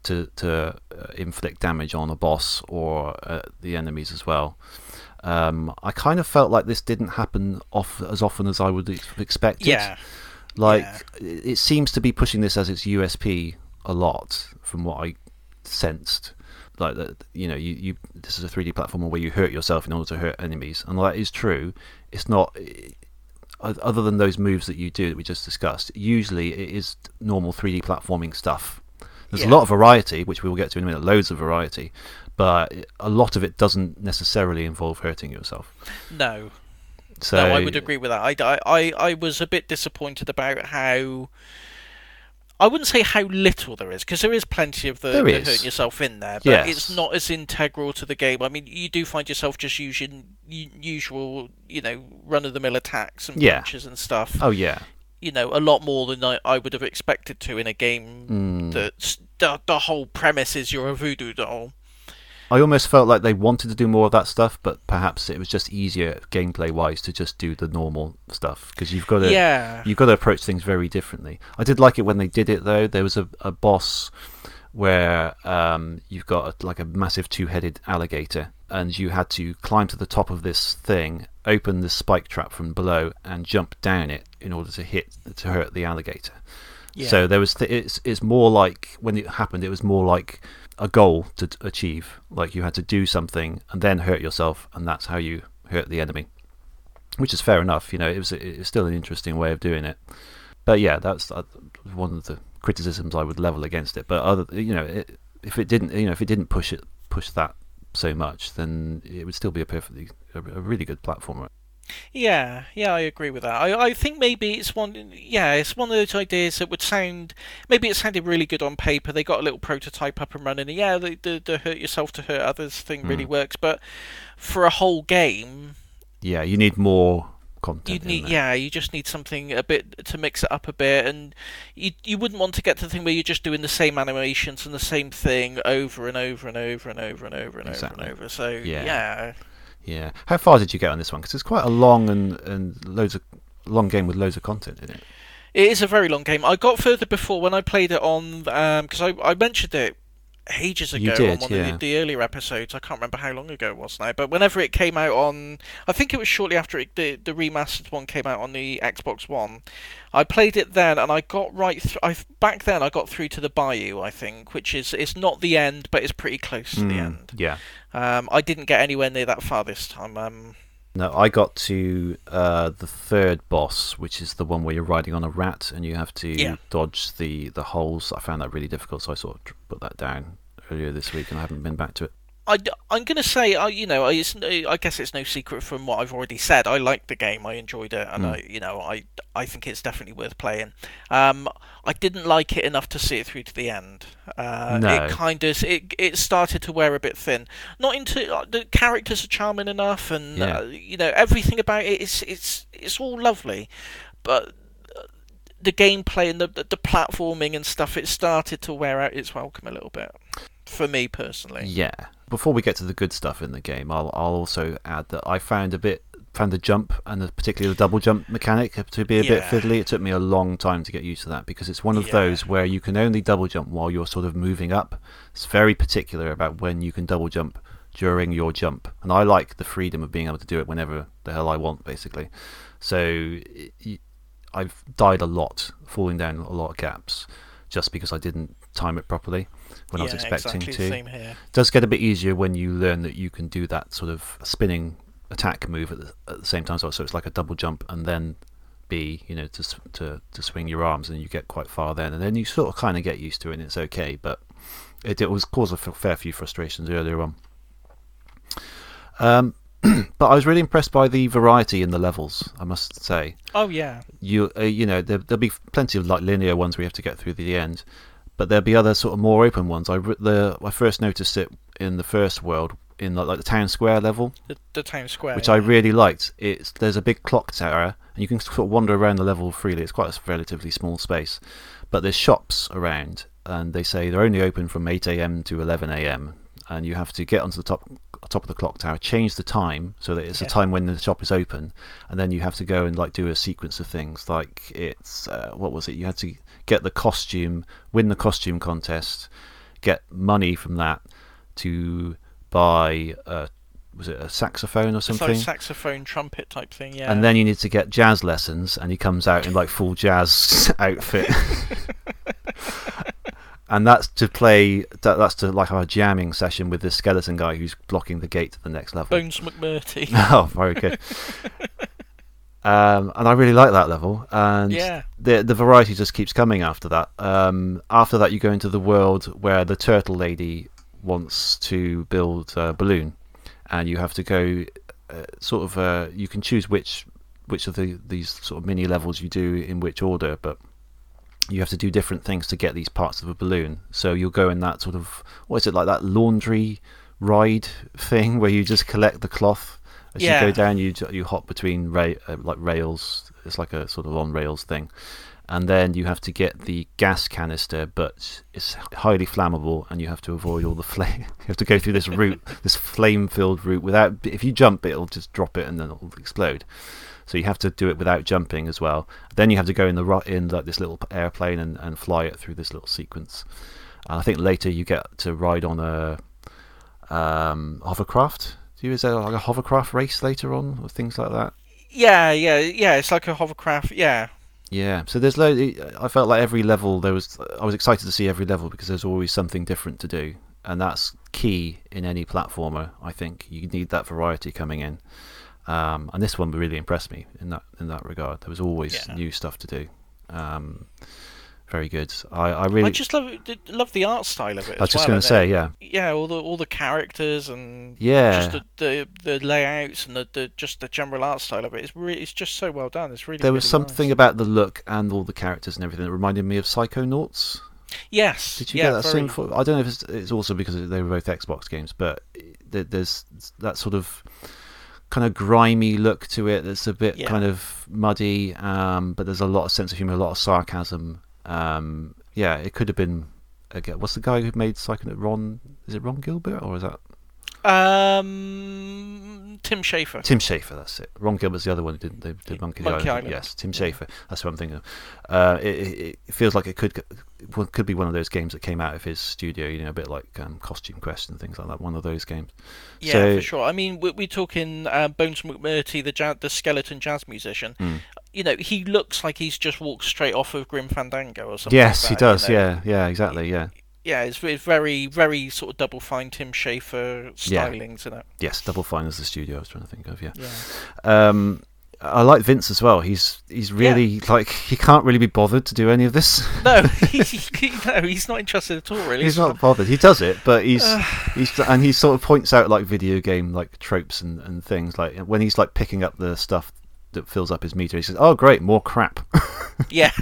to to uh, inflict damage on a boss or uh, the enemies as well. Um, I kind of felt like this didn't happen off as often as I would have expected. Yeah, Like Yeah. it it seems to be pushing this as its USP a lot, from what I sensed. Like that, you know, you, you this is a 3D platformer where you hurt yourself in order to hurt enemies, and that is true. It's not other than those moves that you do that we just discussed. Usually, it is normal 3D platforming stuff. There's Yeah. a lot of variety, which we will get to in a minute. Loads of variety, but a lot of it doesn't necessarily involve hurting yourself. no, So no, I would agree with that. I, I, I, was a bit disappointed about how. I wouldn't say how little there is, because there is plenty of the, the hurting yourself in there, but Yes. it's not as integral to the game. I mean, you do find yourself just using usual, you know, run of the mill attacks and Yeah. punches and stuff. Oh yeah, You know, a lot more than I, I would have expected to in a game Hmm. that's the, the whole premise is you're a voodoo doll. I almost felt like they wanted to do more of that stuff, but perhaps it was just easier gameplay wise to just do the normal stuff because you've got to Yeah. you've got to approach things very differently. I did like it when they did it though. There was a, a boss where um, you've got a, like a massive two-headed alligator, and you had to climb to the top of this thing, open the spike trap from below, and jump down it in order to hit to hurt the alligator. Yeah. So there was th- it's it's more like when it happened, it was more like a goal to achieve. Like you had to do something and then hurt yourself, and that's how you hurt the enemy. Which is fair enough, you know. It was it was still an interesting way of doing it. But yeah, that's uh, one of the criticisms I would level against it. But other, you know, it, if it didn't, you know, if it didn't push it push that so much, then it would still be a perfectly a, a really good platformer. Yeah, yeah, I agree with that. I, I think maybe it's one, yeah, it's one of those ideas that would sound, maybe it sounded really good on paper. They got a little prototype up and running. And yeah, the, the, the hurt yourself to hurt others thing hmm. really works, but for a whole game, Yeah, you need more content. you'd need, yeah, you just need something a bit to mix it up a bit, and you you wouldn't want to get to the thing where you're just doing the same animations and the same thing over and over and over and over and over and Exactly. over and over. So Yeah. yeah. Yeah. How far did you get on this one? Because it's quite a long and and loads of long game with loads of content in it. It is a very long game. I got further before when I played it on um, because I, I mentioned it ages ago did, on one yeah. of the, the earlier episodes. I can't remember how long ago it was now, but whenever it came out on, I think it was shortly after it, the the remastered one came out on the Xbox One. I played it then, and I got right. Th- I back then I got through to the Bayou, I think, which is it's not the end, but it's pretty close to the Mm, end. Yeah. Um, I didn't get anywhere near that far this time. Um, No, I got to uh, the third boss, which is the one where you're riding on a rat and you have to Yeah. dodge the, the holes. I found that really difficult, so I sort of put that down earlier this week and I haven't been back to it. I, am going to say, I you know, I, it's, no- I guess it's no secret from what I've already said. I liked the game. I enjoyed it, and Mm. I, you know, I, I think it's definitely worth playing. Um, I didn't like it enough to see it through to the end. Uh, No. It kind of, it, it started to wear a bit thin. Not into uh, the characters are charming enough, and Yeah. uh, you know, everything about it is, it's, it's all lovely, but. uh, The gameplay and the the platforming and stuff, it started to wear out its welcome a little bit, for me personally. Yeah. Before we get to the good stuff in the game, I'll, I'll also add that I found a bit found the jump and the, particularly the double jump mechanic to be a bit fiddly. It took me a long time to get used to that because it's one of Yeah. those where you can only double jump while you're sort of moving up. It's very particular about when you can double jump during your jump, and I like the freedom of being able to do it whenever the hell I want, basically. So it- I've died a lot, falling down a lot of gaps, just because I didn't time it properly when I was expecting exactly to Same here. does get a bit easier when you learn that you can do that sort of spinning attack move at the, at the same time. So it's like a double jump and then B, you know, to to to swing your arms, and you get quite far then, and then you sort of kind of get used to it, and it's okay. But it, it was cause a f- fair few frustrations earlier on. Um, but I was really impressed by the variety in the levels. I must say Oh yeah, you uh, you know there, there'll be plenty of like linear ones we have to get through to the end, but there'll be other sort of more open ones. I the I first noticed it in the first world in like, like the town square level, the, the town square. which yeah. I really liked. It's there's a big clock tower and you can sort of wander around the level freely. It's quite a relatively small space, but there's shops around and they say they're only open from 8 a.m. to 11 a.m. and you have to get onto the top top of the clock tower, change the time so that it's Yeah. a time when the shop is open, and then you have to go and like do a sequence of things. Like it's uh, what was it? You had to get the costume, win the costume contest, get money from that to buy a was it a saxophone or It's like something? saxophone, trumpet type thing. Yeah. And then you need to get jazz lessons, and he comes out in like full jazz outfit. and that's to play. That, that's to like have a jamming session with this skeleton guy who's blocking the gate to the next level. Bones McMurty. oh, very good. Um, and I really like that level, and Yeah. the the variety just keeps coming after that. Um, after that, you go into the world where the turtle lady wants to build a balloon, and you have to go uh, sort of. Uh, you can choose which which of the these sort of mini levels you do in which order, but you have to do different things to get these parts of a balloon. So you'll go in that sort of what is it like that laundry ride thing where you just collect the cloth as Yeah. you go down. You you hop between ra- uh, like rails. It's like a sort of on rails thing, and then you have to get the gas canister, but it's highly flammable, and you have to avoid all the flame. you have to go through this route, this flame-filled route. Without if you jump, it'll just drop it and then it'll explode. So you have to do it without jumping as well. Then you have to go in the in like this little airplane and, and fly it through this little sequence. And I think later you get to ride on a um, hovercraft. Do you is there like a hovercraft race later on or things like that? yeah, yeah, yeah. It's like a hovercraft. Yeah. Yeah. So there's lo- I felt like every level there was. I was excited to see every level because there's always something different to do, and that's key in any platformer. I think you need that variety coming in. Um, and this one really impressed me in that in that regard. There was always Yeah. new stuff to do. Um, very good. I, I really. I just love love the art style of it. I was as just well, going to say, it- yeah, Yeah, all the all the characters and yeah. just the, the the layouts and the, the just the general art style of it. It's really it's just so well done. It's really there was really something nice. about the look and all the characters and everything that reminded me of Psychonauts. Yes. Did you yeah, get that same? fo- I don't know if it's, it's also because they were both Xbox games, but there's that sort of kind of grimy look to it. That's a bit Yeah. kind of muddy, um, but there's a lot of sense of humor, a lot of sarcasm. Um, yeah, it could have been. Again, what's the guy who made Psychonaut? Ron? Is it Ron Gilbert or is that Um, Tim Schafer. Tim Schafer? That's it. Ron Gilbert's the other one who did, they did Monkey, Monkey Island. Island. Yes, Tim. Schafer. That's what I'm thinking of. Uh, it, it, feels like it could could be one of those games that came out of his studio. You know, a bit like um, Costume Quest and things like that. One of those games. Yeah, So- for sure. I mean, we- we're talking uh, Bones McMurty, the ja- the skeleton jazz musician. Mm. You know, he looks like he's just walked straight off of Grim Fandango or something. Yes, like he does. you know. Yeah, yeah, exactly. Yeah, yeah, it's, it's very very sort of double fine Tim Schafer Yeah. stylings, isn't it? Yes, Double Fine is the studio I was trying to think of. Yeah. Yeah. Um, I like Vince as well. He's he's really like he can't really be bothered to do any of this. No, he, he, no, he's not interested at all. Really. he's not bothered. He does it, but he's he's and he sort of points out like video game like tropes and, and things like when he's like picking up the stuff that fills up his meter. He says, "Oh, great, more crap." Yeah.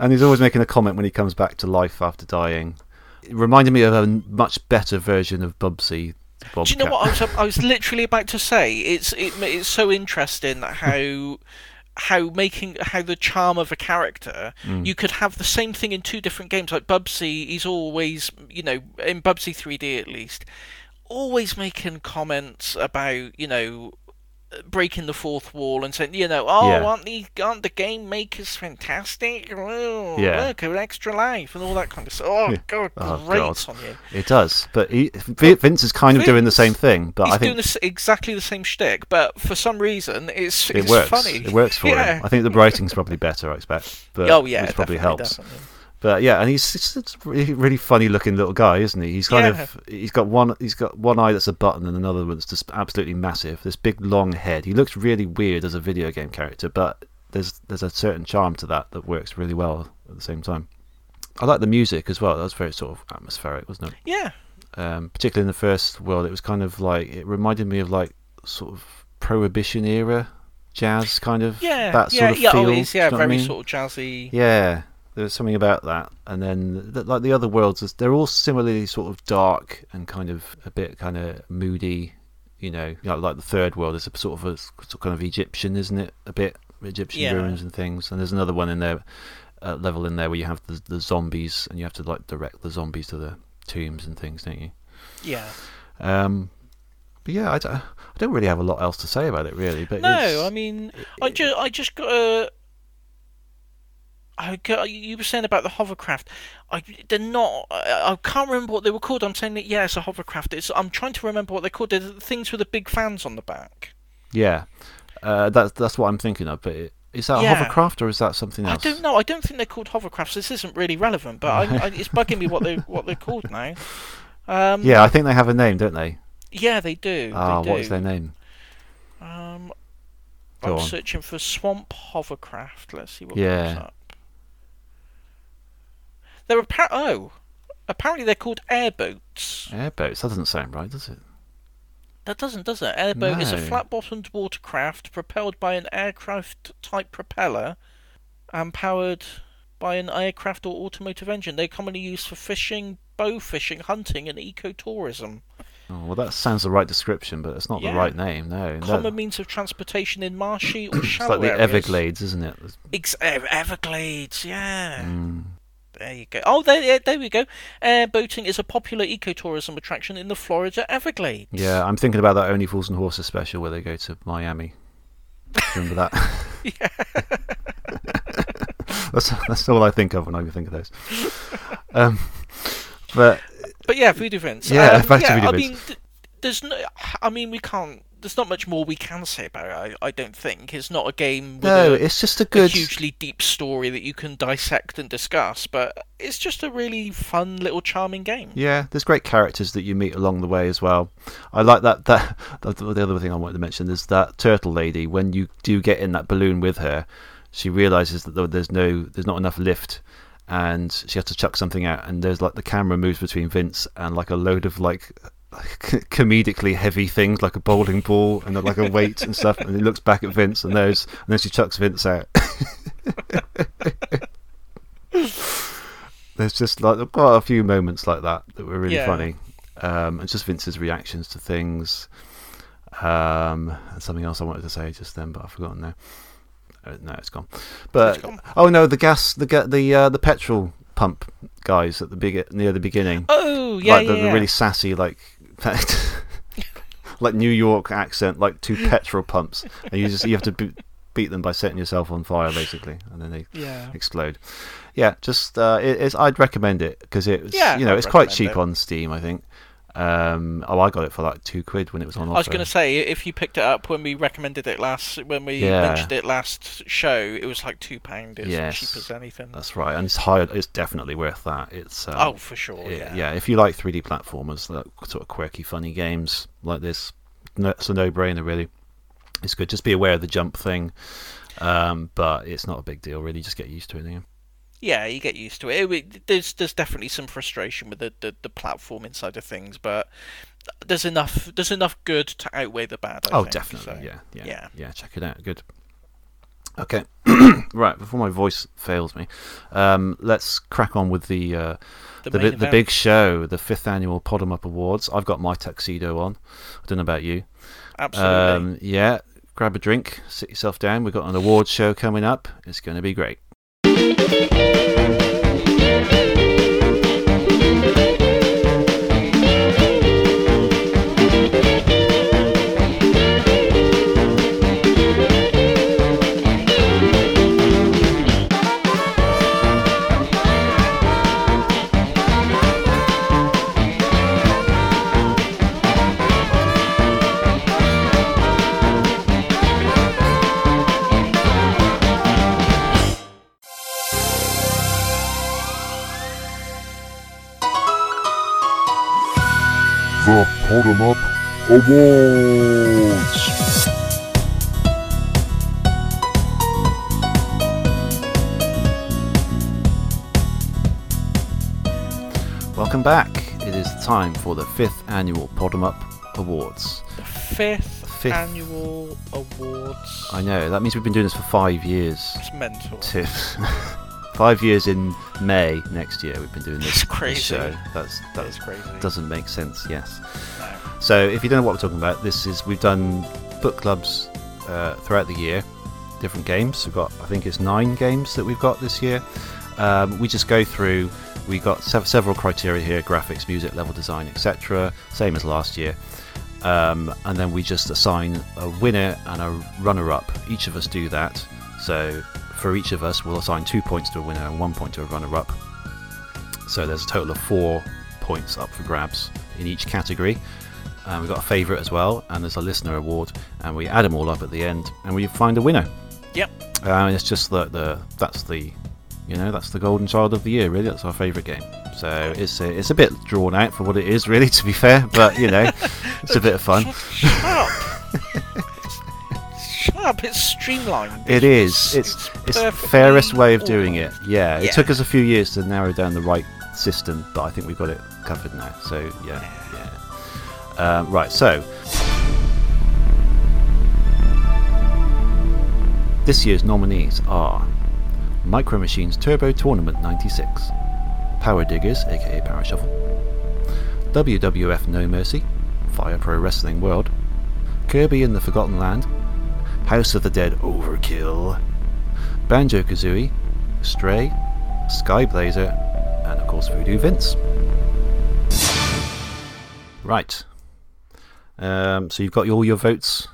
and he's always making a comment when he comes back to life after dying. It reminded me of a much better version of Bubsy. Bobcat. Do you know what I was? I was literally about to say. It's it, it's so interesting how how making how the charm of a character Mm. you could have the same thing in two different games. Like Bubsy, he's always you know in Bubsy 3D at least, always making comments about you know breaking the fourth wall and saying you know oh Yeah. aren't the aren't the game makers fantastic? Oh, Yeah. look an extra life and all that kind of stuff. Oh god, Oh, great God. on you. It does, but he, Vince is kind of doing the same thing. But I think doing the, s- exactly the same shtick, but for some reason, it's, it it's works. funny. It works for yeah. him. I think the writing's probably better. I expect. But, oh yeah, which probably helps. definitely. But yeah, and he's just a really, funny looking little guy, isn't he? He's kind Yeah. of he's got one he's got one eye that's a button and another one that's just absolutely massive. This big long head. He looks really weird as a video game character, but there's there's a certain charm to that that works really well at the same time. I like the music as well. That was very sort of atmospheric, wasn't it? Yeah, Um, particularly in the first world, it was kind of like it reminded me of like sort of prohibition era jazz kind of yeah, that yeah, sort of yeah. feel. Always, yeah, what I very mean? sort of jazzy. Yeah, there's something about that. And then, th- like the other worlds, they're all similarly sort of dark and kind of a bit kind of moody. You know, you know, like the third world is a sort of a sort of kind of Egyptian, isn't it? A bit Egyptian Yeah. ruins and things. And there's another one in there, uh, level in there where you have the, the zombies and you have to like direct the zombies to the tombs and things, don't you? Yeah. Um, but yeah, I don't, I don't really have a lot else to say about it, really. But No, I mean, I just, I just got a. I you were saying about the hovercraft. I they're not. I, I can't remember what they were called. I'm saying that yeah, it's a hovercraft. It's. I'm trying to remember what they're called. They're the things with the big fans on the back. yeah, uh, that's that's what I'm thinking of. But it, is that Yeah. a hovercraft or is that something else? I don't know. I don't think they're called hovercrafts. This isn't really relevant, but I, I, it's bugging me what they what they're called now. Um, Yeah, I think they have a name, don't they? Yeah, they do. Ah, they do. what is their name? Um, Go I'm on. searching for swamp hovercraft. Let's see what Yeah. comes up. They're appa- oh, apparently they're called airboats. Airboats. That doesn't sound right, does it? That doesn't, does it? Airboat is a flat-bottomed watercraft propelled by an aircraft-type propeller and powered by an aircraft or automotive engine. They're commonly used for fishing, bow fishing, hunting, and ecotourism. Oh, well, that sounds the right description, but it's not Yeah. the right name. No, no. Common means of transportation in marshy or It's shallow like the areas. Everglades, isn't it? Ex- Everglades, yeah. Mm. There you go. Oh, there, yeah, there we go. Air boating is a popular ecotourism attraction in the Florida Everglades. Yeah, I'm thinking about that Only Fools and Horses special where they go to Miami. Remember that? yeah. that's that's all I think of when I think of those. Um, but But yeah, food Vince. Yeah, um, back to yeah, Voodoo I Vince. mean, th- there's no. I mean, we can't. There's not much more we can say about it. I, I don't think it's not a game with no, a, it's just a a good. hugely deep story that you can dissect and discuss. But it's just a really fun little charming game. Yeah, there's great characters that you meet along the way as well. I like that. That the, the other thing I wanted to mention is that turtle lady. When you do get in that balloon with her, she realizes that there's no, there's not enough lift, and she has to chuck something out. And there's like the camera moves between Vince and like a load of like comedically heavy things like a bowling ball and like a weight and stuff. And he looks back at Vince and those, and then she chucks Vince out. There's just like quite a few moments like that that were really Yeah. funny, um, and just Vince's reactions to things. Um, and something else I wanted to say just then, but I've forgotten now. Uh, no, it's gone. But It's gone. oh no, the gas, the the uh, the petrol pump guys at the big near the beginning, Oh yeah, like yeah, the, the yeah. really sassy like. like New York accent, like two petrol pumps, and you just you have to be- beat them by setting yourself on fire, basically, and then they yeah. explode. Yeah, just uh, it, it's, I'd recommend it because it's Yeah, you know I'd it's quite cheap it. on Steam, I think, Um, oh, I got it for like two quid when it was on offer. I was going to say if you picked it up when we recommended it last, when we Yeah. mentioned it last show, it was like two pound. It's Yes. cheap as anything. That's right, and it's high. It's definitely worth that. It's um, oh, for sure. yeah, Yeah. If you like 3D platformers, like sort of quirky, funny games like this, no, it's a no-brainer. Really, it's good. Just be aware of the jump thing, um, but it's not a big deal. Really, just get used to it. Yeah. Yeah, you get used to it. It- There's there's definitely some frustration with the, the, the platform inside of things, but there's enough there's enough good to outweigh the bad. I oh, think, definitely. so, yeah, yeah, yeah. yeah. Check it out. Good. Okay. right. Before my voice fails me, um, let's crack on with the uh, The, the, bi- the big show, the fifth annual Pod'em Up Awards. I've got my tuxedo on. I don't know about you. absolutely. Um, yeah, grab a drink, sit yourself down. We've got an awards show coming up. It's going to be great. The Pod'em Up Awards. Welcome back. It is time for the fifth annual Pod'em Up Awards. the fifth, fifth. annual awards. I know that means we've been doing this for five years. It's mental. To five years in May next year, we've been doing this, crazy. show. That's That that is crazy. doesn't make sense. Yes. No. So, if you don't know what we're talking about, this is we've done book clubs uh, throughout the year, different games. We've got, I think it's nine games that we've got this year. Um, we just go through. We got sev- several criteria here: graphics, music, level design, etc. Same as last year. Um, and then we just assign a winner and a runner-up. Each of us do that. So, for each of us, we'll assign two points to a winner and one point to a runner-up. So there's a total of four points up for grabs in each category. And we've got a favourite as well, and there's a listener award, and we add them all up at the end, and we find a winner. Yep. Uh, and it's just the, the that's the you know that's the golden child of the year really that's our favourite game so it's a, it's a bit drawn out for what it is really to be fair but you know it's a bit of fun up. It's streamlined. it is it's it's the fairest way of doing it yeah it Yeah. took us a few years to narrow down the right system but i think we've got it covered now so yeah yeah um, right so this year's nominees are micro machines turbo tournament 96 power diggers aka power shovel wwf no mercy fire pro wrestling world kirby in the forgotten land house of the dead overkill banjo kazooie stray sky blazer and of course voodoo vince right um, so you've got all your votes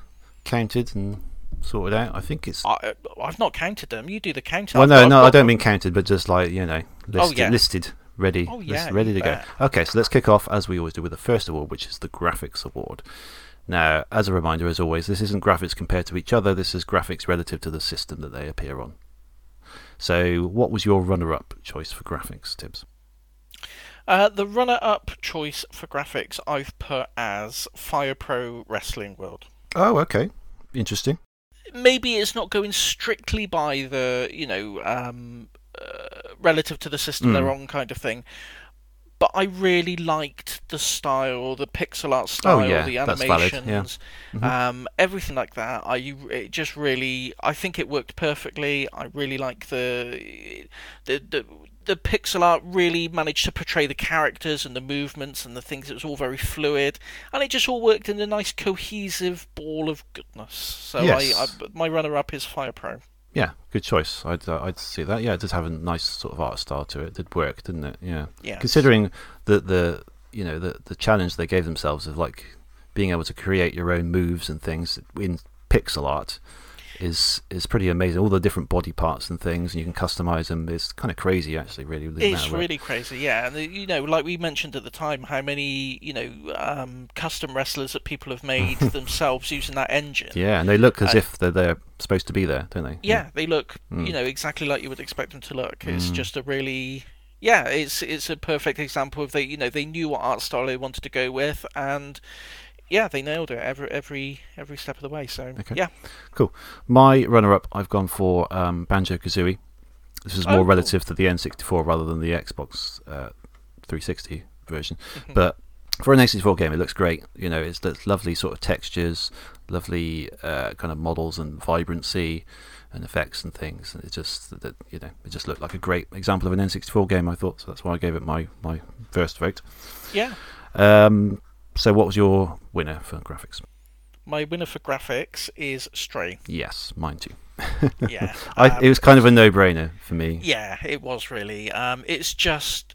counted and sorted out i think it's I, I've not counted them. You do the count. well, no, I've no, I don't them. mean counted, but just like you know, listed, yeah. listed ready, Oh, yeah, ready to go. Okay, so let's kick off as we always do with the first award, which is the graphics award. Now, as a reminder, as always, this isn't graphics compared to each other. This is graphics relative to the system that they appear on. So, what was your runner-up choice for graphics, Tibbs? Uh, the runner-up choice for graphics I've put as Fire Pro Wrestling World. Oh, okay, interesting. Maybe it's not going strictly by the you know um, uh, relative to the system Mm. they're on kind of thing. But I really liked the style, the pixel art style, Oh, yeah, the valid, yeah. animations, Mhm. um, everything like that. I it just really, I think it worked perfectly. I really like the the the the pixel art really managed to portray the characters and the movements and the things. It was all very fluid, and it just all worked in a nice cohesive ball of goodness. So Yes. I, I my runner up is Fire Pro. Yeah, good choice. I'd uh, I'd see that. Yeah, it does have a nice sort of art style to it. It did work, didn't it? Yeah. Yes. Considering the the you know the the challenge they gave themselves of like being able to create your own moves and things in pixel art, is is pretty amazing. All the different body parts and things, and you can customize them. It's kind of crazy, actually. Really, It's really crazy, yeah. And uh, you know, like we mentioned at the time, how many you know um, custom wrestlers that people have made themselves using that engine. Yeah, and they look as Uh, if they're they're supposed to be there, don't they? Yeah, they look Mm. you know exactly like you would expect them to look. It's Mm. just a really yeah, it's it's a perfect example of they you know they knew what art style they wanted to go with and yeah, they nailed it every every every step of the way. So Okay. yeah, cool. My runner-up, I've gone for um, Banjo Kazooie. This is Oh, more cool. relative to the N64 rather than the Xbox uh, 360 version. Mhm. But for an N64 game, it looks great. You know, it's, it's lovely sort of textures, lovely uh, kind of models and vibrancy and effects and things. And it just that you know, it just looked like a great example of an N64 game. I thought so. That's why I gave it my my first vote. yeah. Um, so, what was your winner for graphics? My winner for graphics is Stray. Yes, mine too. Yeah, I, um, it was kind of a no-brainer for me. Yeah, it was really. Um, it's just,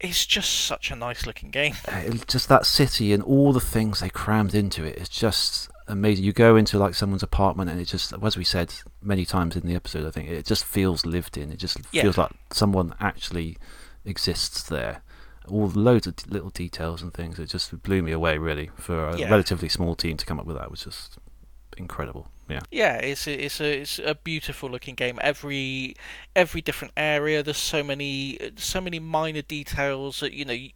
it's just such a nice looking game. Uh, just that city and all the things they crammed into it. It's just amazing. You go into like someone's apartment and it just, as we said many times in the episode, I think it just feels lived in. It just Yeah. feels like someone actually exists there. All loads of little details and things. It just blew me away really. For a Yeah. relatively small team to come up with that was just incredible. Yeah. Yeah, it's a, it's a it's a beautiful looking game. Every every different area, there's so many so many minor details that you know. You,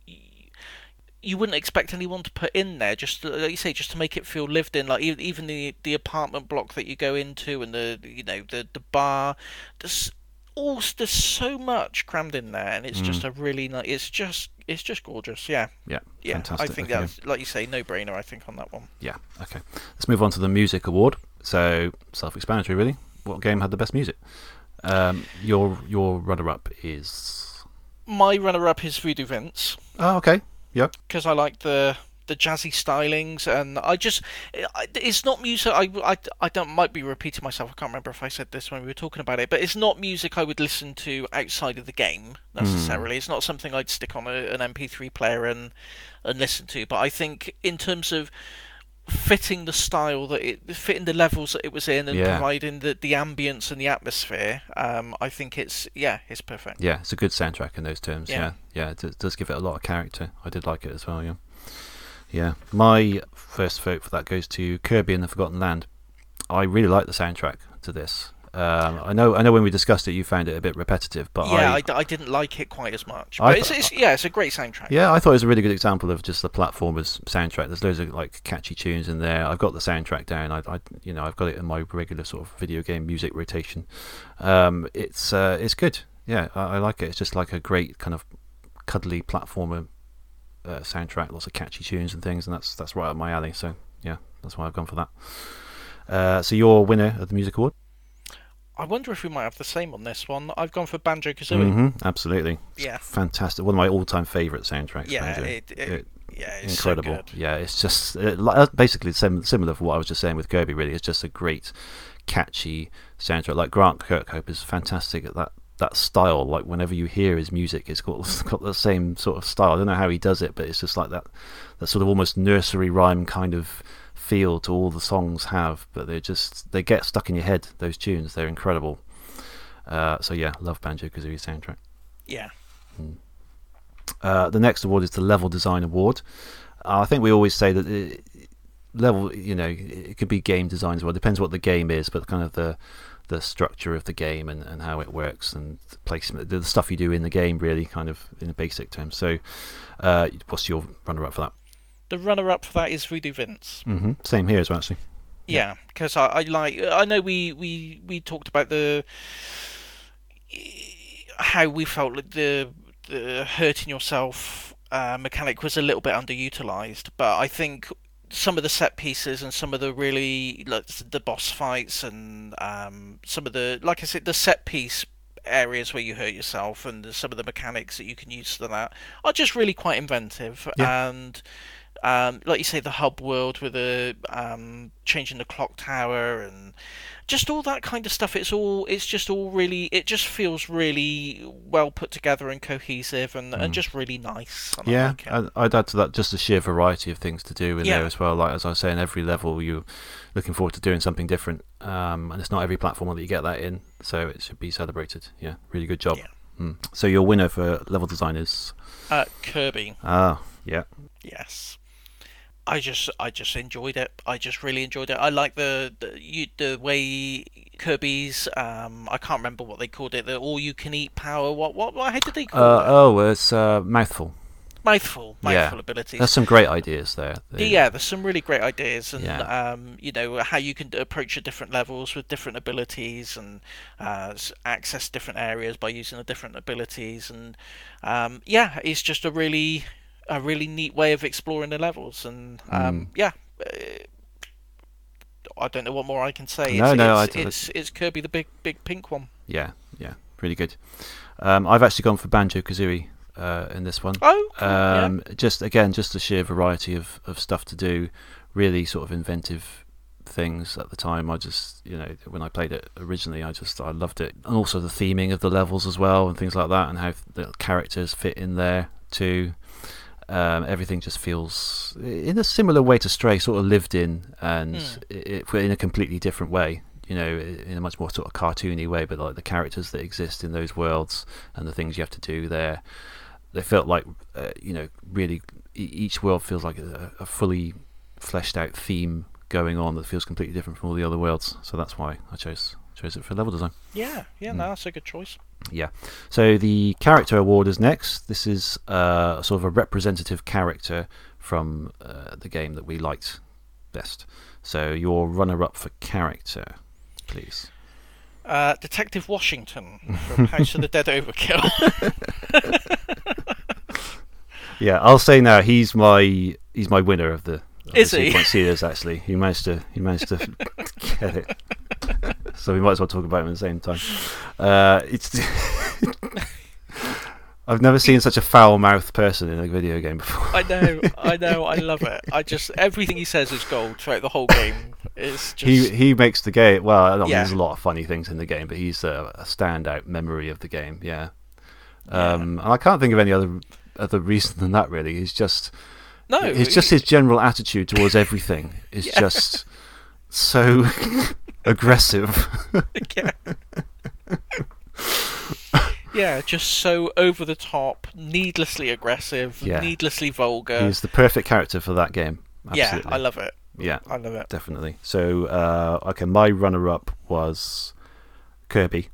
you wouldn't expect anyone to put in there, just to, like you say, just to make it feel lived in. Like even the the apartment block that you go into, and the you know the the bar. There's all there's so much crammed in there, and it's just a really nice. It's just it's just gorgeous. Yeah, Yeah. yeah. Fantastic. I think Okay. that's like you say, no brainer. I think on that one. Yeah. Okay. Let's move on to the music award. So self-explanatory, really. What game had the best music? Um, your your runner-up is. My runner-up is Voodoo Vince. Oh, okay. Yep. because I like the the jazzy stylings, and I just it's not music. I, I, I don't might be repeating myself. I can't remember if I said this when we were talking about it, but it's not music I would listen to outside of the game necessarily. It's not something I'd stick on a, an MP3 player and and listen to. But I think in terms of fitting the style that it fitting the levels that it was in and Yeah. providing the the ambience and the atmosphere um i think it's yeah it's perfect Yeah, it's a good soundtrack in those terms. Yeah. Yeah, yeah, it does give it a lot of character. I did like it as well. Yeah, yeah. My first vote for that goes to Kirby and the Forgotten Land. I really like the soundtrack to this. Um, I know, I know. When we discussed it, you found it a bit repetitive, but yeah I didn't like it quite as much I but it's, it's yeah it's a great soundtrack Yeah, I thought it was a really good example of just the platformers soundtrack. There's loads of like catchy tunes in there. I've got the soundtrack down. I, I you know, I've got it in my regular sort of video game music rotation. Um, it's uh, it's good. Yeah, I, I like it. It's just like a great kind of cuddly platformer uh, soundtrack. Lots of catchy tunes and things, and that's that's right up my alley. So yeah, that's why I've gone for that. Uh, so your winner of the music award? I wonder if we might have the same on this one. I've gone for Banjo Kazooie. hmm absolutely. Yeah. fantastic. One of my all-time favourite soundtracks. Yeah, it, it, It- yeah, it's incredible. So. Yeah, it's just uh, uh, basically sim- similar to what I was just saying with Kirby. Really, it's just a great, catchy soundtrack. Like Grant Kirkhope is fantastic at that that style. Like whenever you hear his music, it's got it's got the same sort of style. I don't know how he does it, but it's just like that that sort of almost nursery rhyme kind of feel to all the songs have. But they just they get stuck in your head. Those tunes, they're incredible. Uh, so yeah, love Banjo Kazooie soundtrack. Yeah, Uh, the next award is the Level Design Award. Uh, I think we always say that it, level, you know, it could be game design as well. Depends what the game is, but kind of the the structure of the game and, and how it works and the placement, the stuff you do in the game, really, kind of in basic terms. So, uh, what's your runner up for that? the runner-up for that is Voodoo Vince. hmm Same here as well, actually. Yeah, because I, I like. I know we, we, we talked about the how we felt like the the hurting yourself uh, mechanic was a little bit underutilized, but I think some of the set pieces and some of the really like the boss fights and um, some of the like I said the set piece areas where you hurt yourself and the, some of the mechanics that you can use for that are just really quite inventive Yeah. and um, like you say, the hub world with the um, changing the clock tower and just all that kind of stuff. It's all it's just all really it just feels really well put together and cohesive and, and just really nice. and I Mm. Yeah, like. I- I'd add to that just the sheer variety of things to do in Yeah. there as well. Like as I was saying, every level you're looking forward to doing something different, um, and it's not every platform that you get that in, so it should be celebrated. Yeah, really good job. Yeah. Mm. So your winner for level design is Uh, Kirby. ah yeah Yes. I just I just enjoyed it. I just really enjoyed it. I like the the, you, the way Kirby's um I can't remember what they called it. The all you can eat power. What what, what how did they call uh, it? oh it's uh, mouthful. mouthful. yeah. Mouthful abilities. There's some great ideas there. They- yeah, there's some really great ideas, and Yeah. um, you know how you can approach the different levels with different abilities, and uh, access different areas by using the different abilities, and um, yeah, it's just a really, a really neat way of exploring the levels, and Mm. um, yeah. Uh, I don't know what more I can say. No, it's, no, it's, I- it's, it's Kirby the big big pink one. yeah, yeah, really good. Um, I've actually gone for Banjo Kazooie uh, in this one. Oh, cool, yeah. Um, Just again, just the sheer variety of, of stuff to do, really sort of inventive things at the time. I just, you know, when I played it originally, I just I loved it, and also the theming of the levels as well, and things like that, and how the characters fit in there too. Um, everything just feels in a similar way to Stray, sort of lived in, and Mm. it, it, in a completely different way. You know, in a much more sort of cartoony way, but like the characters that exist in those worlds and the things you have to do there, they felt like uh, you know really each world feels like a, a fully fleshed out theme going on that feels completely different from all the other worlds. So that's why I chose chose it for level design. yeah, yeah, Mm. no, that's a good choice. Yeah. So the character award is next. This is uh, sort of a representative character from uh, the game that we liked best. So your runner-up for character, please. Uh, Detective Washington from House of the Dead Overkill. Yeah, I'll say now he's my he's my winner of the. Is he? Sequence series, actually, he managed to he managed to get it. So we might as well talk about him at the same time. Uh, it's. I've never seen such a foul-mouthed person in a video game before. I know, I know, I love it. I just everything he says is gold throughout the whole game. It's just He he makes the game. Well, I mean, Yeah. there's a lot of funny things in the game, but he's a, a standout memory of the game. Yeah. Um, and I can't think of any other other reason than that. Really, he's just no, it's just his general attitude towards everything is Yeah. just so aggressive. yeah. yeah, just so over the top, needlessly aggressive, Yeah. needlessly vulgar. he's the perfect character for that game. yeah, I love it. Yeah, I love it. definitely. So, uh, okay, my runner-up was Kirby.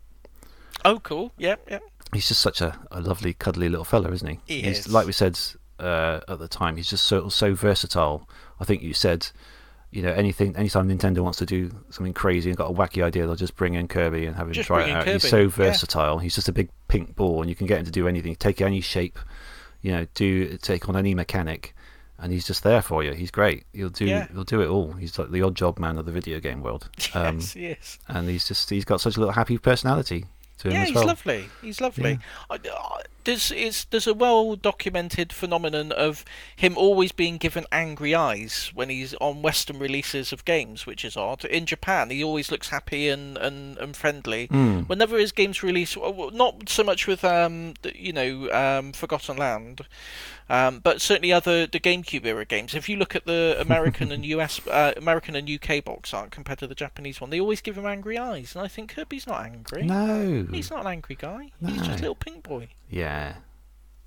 Oh, cool. Yeah, yeah. he's just such a, a lovely, cuddly little fella, isn't he? He he's, is. Like we said uh, at the time, he's just so so versatile. I think you said, you know, anything, anytime Nintendo wants to do something crazy and got a wacky idea, they'll just bring in Kirby and have him Just try it out. He's Kirby, so yeah. versatile. He's just a big pink ball, and you can get him to do anything, take any shape, you know, do take on any mechanic. And he's just there for you. He's great. He'll do. Yeah. He'll do it all. He's like the odd job man of the video game world. Um, yes, he is. and he's just he's got such a little happy personality to him Yeah, as he's well. lovely. He's lovely. I, I, there's it's, there's a well documented phenomenon of him always being given angry eyes when he's on Western releases of games, which is odd. In Japan, he always looks happy and, and, and friendly. Mm. Whenever his games release, not so much with um you know um Forgotten Land, um, but certainly other the GameCube era games. If you look at the American and US uh, American and UK box art compared to the Japanese one, they always give him angry eyes, and I think Kirby's not angry. No. He's not an angry guy. He's just a little pink boy. Yeah,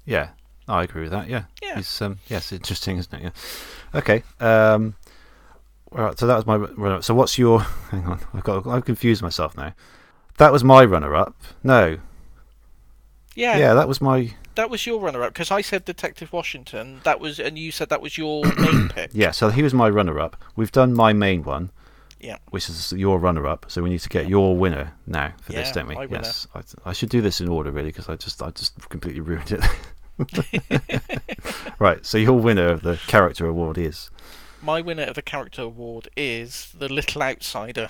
yeah, I agree with that. Yeah, Yeah. He's, um, yes, interesting, isn't it? Yeah. Okay. Um, right. So that was my runner. Up So what's your? Hang on, I've got. I've confused myself now. That was my runner-up. No. Yeah, Yeah, that was my. that was your runner-up because I said Detective Washington. That was, and you said that was your main pick. Yeah. So he was my runner-up. We've done my main one. Yeah. Which is your runner-up. So we need to get your winner now for this, don't we? Yes. I, I should do this in order really because I just I just completely ruined it. right. So your winner of the character award is. My winner of the character award is the little outsider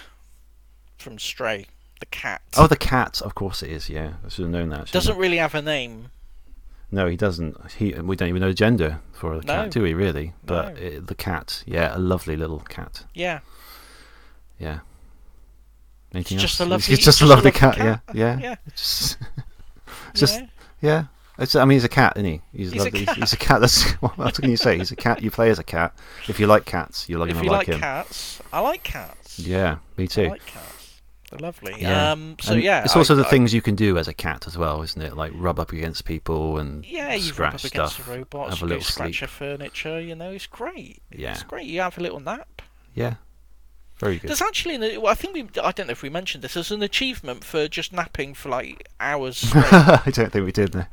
from Stray, the cat. Oh, the cat. Of course it is. Yeah, I should have known that. Doesn't really have a name. No, he doesn't. He we don't even know the gender for the No. cat, do we? Really? But No. it, the cat, yeah, a lovely little cat. Yeah. Yeah. Anything just else? a lovely- It's just a lovely cat. cat. Yeah, yeah. Yeah. It's just, just yeah. It's, I mean, he's a cat, isn't he? He's, He's a cat. He's a cat. That's what else can you say? He's a cat. You play as a cat. If you like cats, you're If gonna you like like him. cats, I like cats. Yeah, me too. I like cats. They're lovely. Yeah. Um, so And yeah, it's also I- the I- things you can do as a cat as well, isn't it? Like rub up against people and Yeah, you scratch rub up against stuff, the robots, have a little scratch sleep. your furniture. You know, it's great. Yeah. It's great. You have a little nap. Yeah, very good. There's actually, an, well, I think we, I don't know if we mentioned this. There's an achievement for just napping for like hours. I don't think we did. No.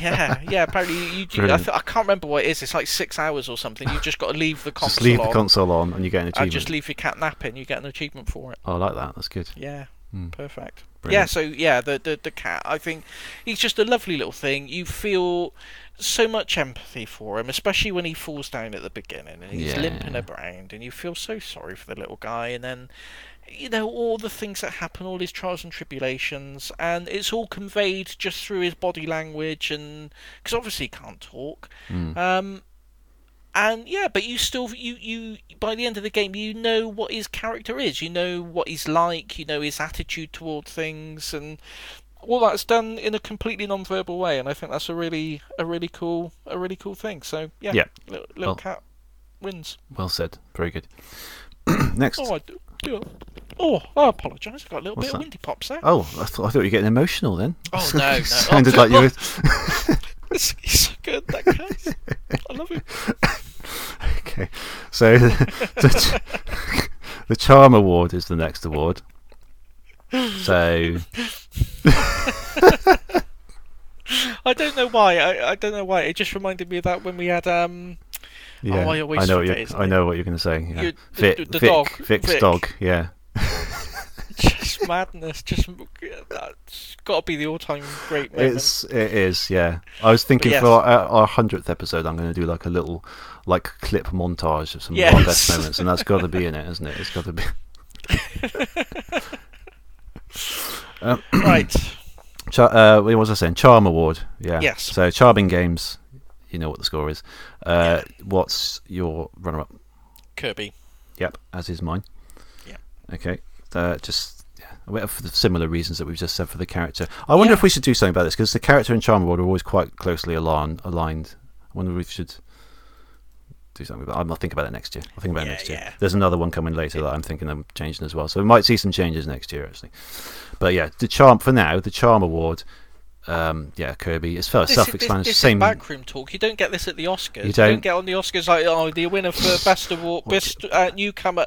yeah, yeah. Apparently, you, you. I, th- I can't remember what it is. It's like six hours or something. You've just got to leave the console Just leave the console on and you get an and achievement. just leave your cat napping. You get an achievement for it. Oh, I like that. That's good. Yeah, Hmm. perfect. Yeah, so yeah, the, the the cat. I think he's just a lovely little thing. You feel so much empathy for him, especially when he falls down at the beginning and he's limping around, and you feel so sorry for the little guy. And then, you know, all the things that happen, all his trials and tribulations, and it's all conveyed just through his body language, and because obviously he can't talk. Mm. Um, and yeah, but you still you you by the end of the game you know what his character is. You know what he's like. You know his attitude toward things, and all that's done in a completely non-verbal way. And I think that's a really a really cool a really cool thing. So yeah, Yeah. little, little Well- cat wins. Well said. Very good. Next. Oh, I do. do Oh, I apologise. I got a little What's bit that? of windy pops there. Oh, I thought, I thought you were getting emotional then. Oh, no, no. Sounded like you were. He's he's so good, that cat. I love him. okay. So the, the Charm Award is the next award. So I don't know why. I, I don't know why. It just reminded me of that when we had um. yeah, I always I know what forget I know what you're going to say. Yeah. You- the- Vic, the- the Vic, dog, Vic's Vic. dog. Yeah. just madness. Just that's got to be the all-time great moment. It's it is. Yeah. I was thinking yes. for our- our hundredth episode, I'm going to do like a little like clip montage of some of our best moments, and that's got to be in it, isn't it? It's got to be. Um, right. Char- uh, what was I saying? Charm Award. Yeah. Yes. So charming games. You know what the score is. Uh, What's your runner-up? Kirby. Yep, as is mine. Yeah. Okay. Uh, just yeah, for the similar reasons that we've just said for the character. I wonder Yeah. if we should do something about this because the character and Charm Award are always quite closely aligned. Aligned. I wonder if we should do something about. I'll think about it next year. I'll think about Yeah, it next year. yeah. There's another one coming later that I'm thinking of changing as well. So we might see some changes next year actually. But yeah, the charm for now, the Charm Award. Um, yeah, Kirby. It's fairly This, is- this, self-explanatory. this Same. backroom talk. You don't get this at the Oscars. You don't. don't. get on the Oscars like, oh, the winner for best award, best uh, newcomer.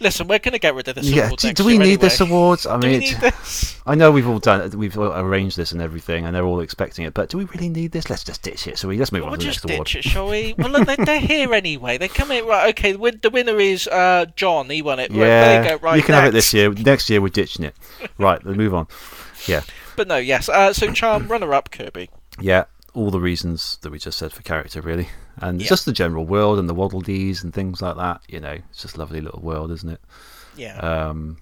Listen, we're going to get rid of this Yeah. Do, next do we need this anyway. award? I mean, this? I know we've all done it, we've all arranged this and everything, and they're all expecting it. But do we really need this? Let's just ditch it. So we let's move We'll on to the just next award. ditch it, shall we? Well, look, they're, they're here anyway. They come in right. Okay, the, the winner is uh, John. He won it. Right, Yeah, there you go. Right, you can have it this year. Next year we're ditching it. Right, let's move on. Yeah, But no, yes. Uh, so Charm, runner-up, Kirby. yeah. All the reasons that we just said for character, really, and Yeah. just the general world and the waddle dees and things like that. You know, it's just a lovely little world, isn't it? Yeah. Um,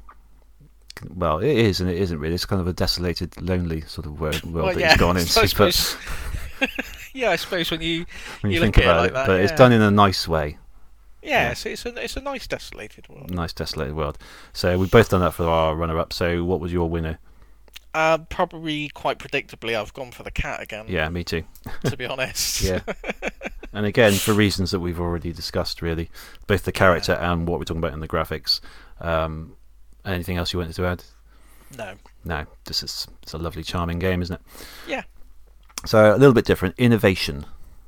well, it is and it isn't really. It's kind of a desolated, lonely sort of world, world well, that yeah. he's gone I into. But suppose. yeah, I suppose when you when you, you think at it about like it, that, but it's done in a nice way. yeah, so it's a it's a nice desolated world. Nice desolated world. So we've both done that for our runner-up. So what was your winner? Uh, probably quite predictably, I've gone for the cat again. Yeah, me too. To be honest. Yeah. and again, for reasons that we've already discussed, really, both the character and what we're talking about in the graphics. Um, anything else you wanted to add? No. No, this is it's a lovely, charming game, isn't it? Yeah. So a little bit different. Innovation.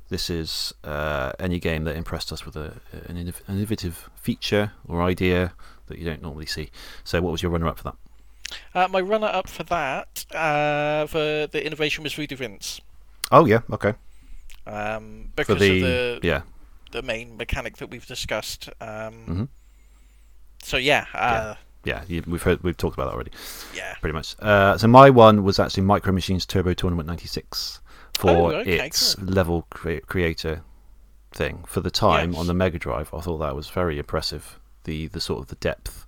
This is uh, any game that impressed us with a, an innovative feature or idea that you don't normally see. So what was your runner-up for that? Uh, my runner-up for that, uh, for the innovation was Voodoo Vince. Oh yeah, okay. Um, because the, of the yeah, the main mechanic that we've discussed. Um, Mhm. So yeah, uh, yeah, you, we've heard we've talked about that already. yeah. pretty much. Uh, so my one was actually Micro Machines Turbo Tournament '96 for Oh, okay, its cool. level crea- creator thing. For the time Yes. on the Mega Drive, I thought that was very impressive. The the sort of the depth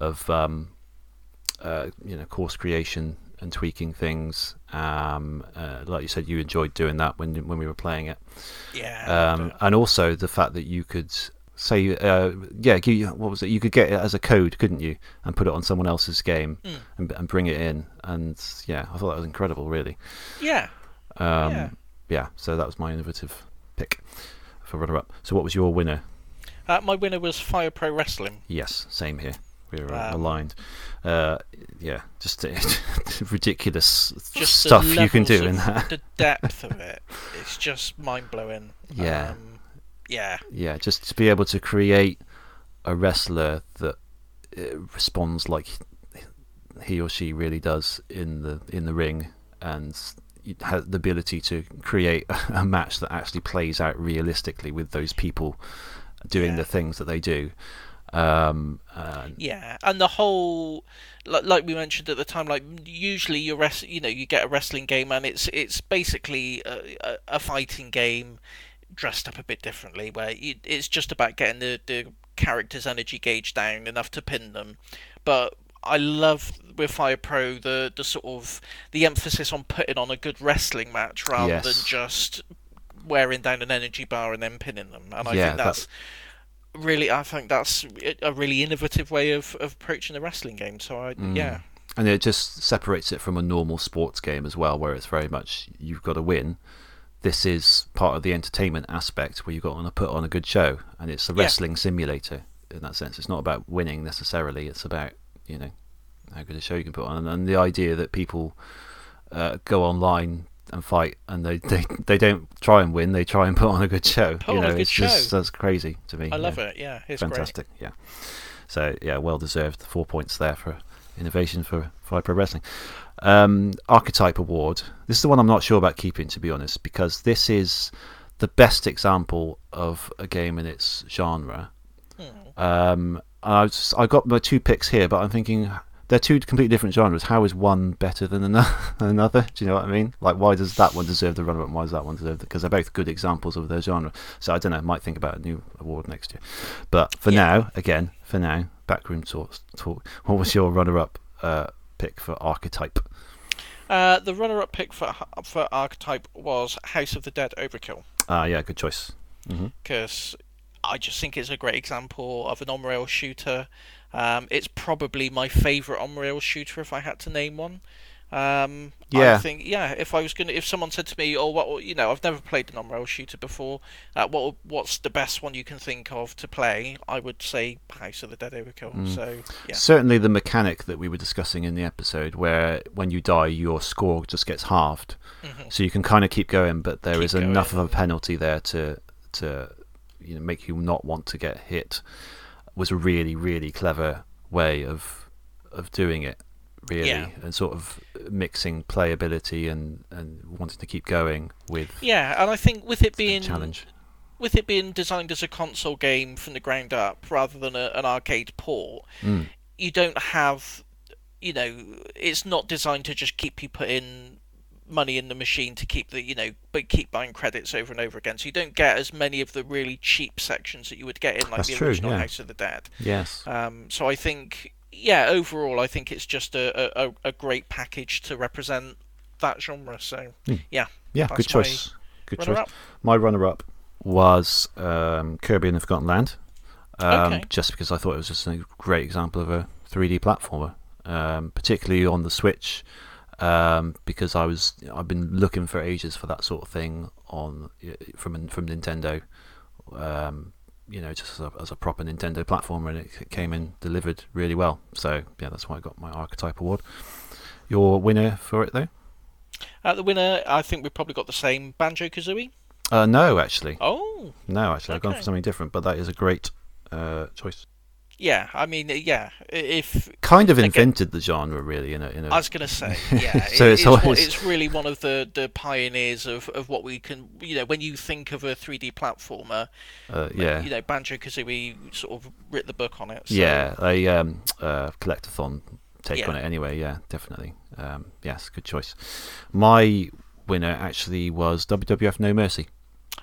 of um, uh, you know course creation and tweaking things. Um, uh, like you said, you enjoyed doing that when when we were playing it. Yeah. Um, and also the fact that you could say, uh, yeah, give you, what was it? You could get it as a code, couldn't you, and put it on someone else's game Mm. and, and bring it in. And yeah, I thought that was incredible, really. yeah. Um, Yeah. yeah. So that was my innovative pick for runner-up. So what was your winner? Uh, my winner was Fire Pro Wrestling. Yes, same here. We were Um, aligned. Uh, yeah, just ridiculous Just stuff you can do in that. The depth of it, it's just mind blowing. Yeah. Um, yeah. Yeah, just to be able to create a wrestler that uh, responds like he or she really does in the in the ring, and the ability to create a match that actually plays out realistically with those people doing Yeah. the things that they do. Um, and Yeah, and the whole, like, like we mentioned at the time, like usually you rest, you know, you get a wrestling game and it's it's basically a, a, fighting game dressed up a bit differently, where you, it's just about getting the the character's energy gauge down enough to pin them. But I love with Fire Pro the the sort of the emphasis on putting on a good wrestling match rather Yes. than just wearing down an energy bar and then pinning them. And I Yeah, think that- that's really I think that's a really innovative way of, of approaching the wrestling game. So I Mm. yeah and it just separates it from a normal sports game as well, where it's very much you've got to win. This is part of the entertainment aspect where you've got to put on a good show, and it's a Yeah. wrestling simulator in that sense. It's not about winning necessarily; it's about you know how good a show you can put on, and the idea that people uh, go online and fight, and they, they they don't try and win; they try and put on a good show. Put you know, good it's just show. that's crazy to me. I love it. Yeah, it's great. Fantastic, yeah. So yeah, well deserved. Four points there for innovation for Fire Pro Wrestling. Um, Archetype Award. This is the one I'm not sure about keeping, to be honest, because this is the best example of a game in its genre. Hmm. Um, I was, I got my two picks here, but I'm thinking they're two completely different genres. How is one better than another? Do you know what I mean? Like, why does that one deserve the runner-up and why does that one deserve? Because they're both good examples of their genre. So I don't know. Might think about a new award next year. But for Yeah. now, again, for now, backroom talk. talk what was your runner-up uh, pick for Archetype? Uh, the runner-up pick for for Archetype was House of the Dead Overkill Ah, yeah, good choice. hmm because I just think it's a great example of an on-rail shooter. Um, it's probably my favourite on-rail shooter if I had to name one. Um, I think yeah. If I was gonna, if someone said to me, "Oh, what you know, I've never played an on-rail shooter before. Uh, what what's the best one you can think of to play?" I would say House of the Dead Overkill. Mm. So yeah, Certainly, the mechanic that we were discussing in the episode, where when you die, your score just gets halved, Mhm. so you can kind of keep going, but there Keep is enough of a penalty there to to you know make you not want to get hit. Was a really really clever way of of doing it, really, Yeah. and sort of mixing playability and and wanting to keep going with yeah, and I think with it being challenge. with it being designed as a console game from the ground up rather than a, an arcade port, Mm. you don't have, you know, it's not designed to just keep you putting money in the machine to keep the, you know, but keep buying credits over and over again. So you don't get as many of the really cheap sections that you would get in like That's the true, original yeah. House of the Dead. Yes. Um, so I think, yeah, overall, I think it's just a, a, a great package to represent that genre. So Mm. yeah, Yeah, good choice. Good runner choice. up. My runner-up was um, Kirby and the Forgotten Land, um, Okay. just because I thought it was just a great example of a 3D platformer, um, particularly on the Switch, um, because I was I've been looking for ages for that sort of thing on from from Nintendo, um, you know, just as a, as a proper Nintendo platformer, and it came in delivered really well. So yeah, that's why I got my Archetype Award. Your winner for it though? Uh, the winner, I think we've probably got the same Banjo Kazooie. Uh, no, actually. Oh, No, actually, I've gone for something different, but that is a great uh, choice. Yeah. I mean, yeah. If Kind of Again- invented the genre, really. In a, in a I was going to say, yeah, So it- it's it's, always- it's really one of the, the pioneers of, of what we can, you know, when you think of a 3D platformer, uh, yeah, you know, Banjo Kazooie sort of writ the book on it. So, yeah, a um, uh, collectathon take Yeah. on it. Anyway, yeah, definitely. Um, yes, good choice. My winner actually was WWF No Mercy.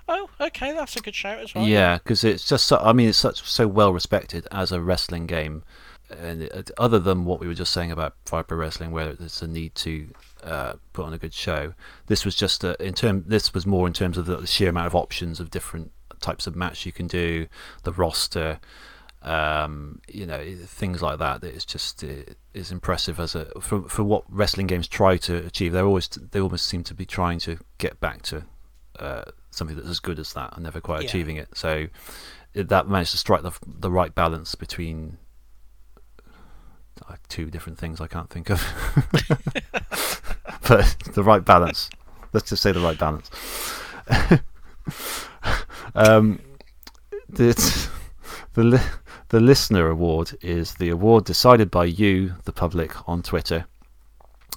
Oh, okay, that's a good shout as well. Yeah, because it's just so, I mean it's such so well respected as a wrestling game and it, other than what we were just saying about Fire Pro Wrestling, where there's a need to uh, put on a good show, this was just a, in term. This was more in terms of the sheer amount of options of different types of match you can do, the roster, um, you know, things like that. Is just it is impressive as a for for what wrestling games try to achieve. They're always they almost seem to be trying to get back to uh, something that's as good as that and never quite Yeah. achieving it. So it, that managed to strike the the right balance between uh, two different things I can't think of, but the right balance. Let's just say the right balance. um, the the li- the listener award is the award decided by you, the public, on Twitter.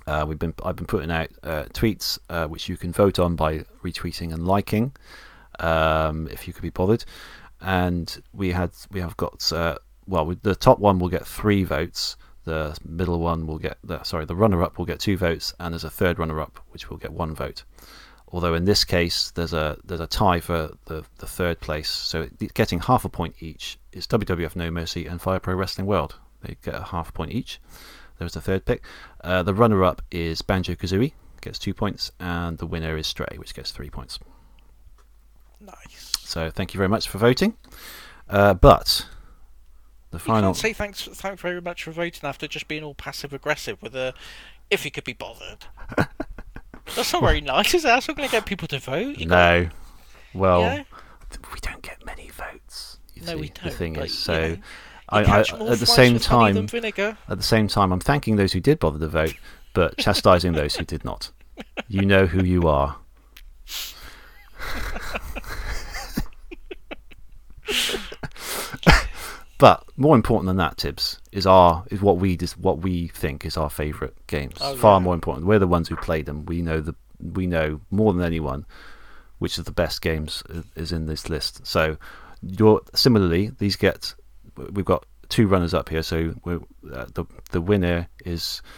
Uh, we've been I've been putting out uh, tweets uh, which you can vote on by retweeting and liking, um, if you could be bothered. And we had we have got uh, well we, the top one will get three votes. The middle one will get the sorry the runner up will get two votes, and there's a third runner up which will get one vote. Although in this case there's a there's a tie for the, the third place, so getting half a point each is WWF No Mercy and Fire Pro Wrestling World. They get a half point each. There's the third pick. Uh, the runner up is Banjo Kazooie, gets two points, and the winner is Stray, which gets three points. Nice. So thank you very much for voting. Uh, but the You final. can't say thanks, thank very much for voting after just being all passive aggressive with a, if you could be bothered. That's not very nice, is it? That's not going to get people to vote. You no. Well, Yeah. we don't get many votes. No, see, we don't, The thing but, is, you so know, You I, I, at the same time. At the same time, I'm thanking those who did bother to vote, but chastising those who did not. You know who you are. but more important than that, Tibbs, is our is what we dis, what we think is our favourite games. Oh, Far yeah. more important. We're the ones who played them. We know the we know more than anyone which of the best games is in this list. So, you're similarly these get we've got two runners up here. So we're, uh, the the winner is.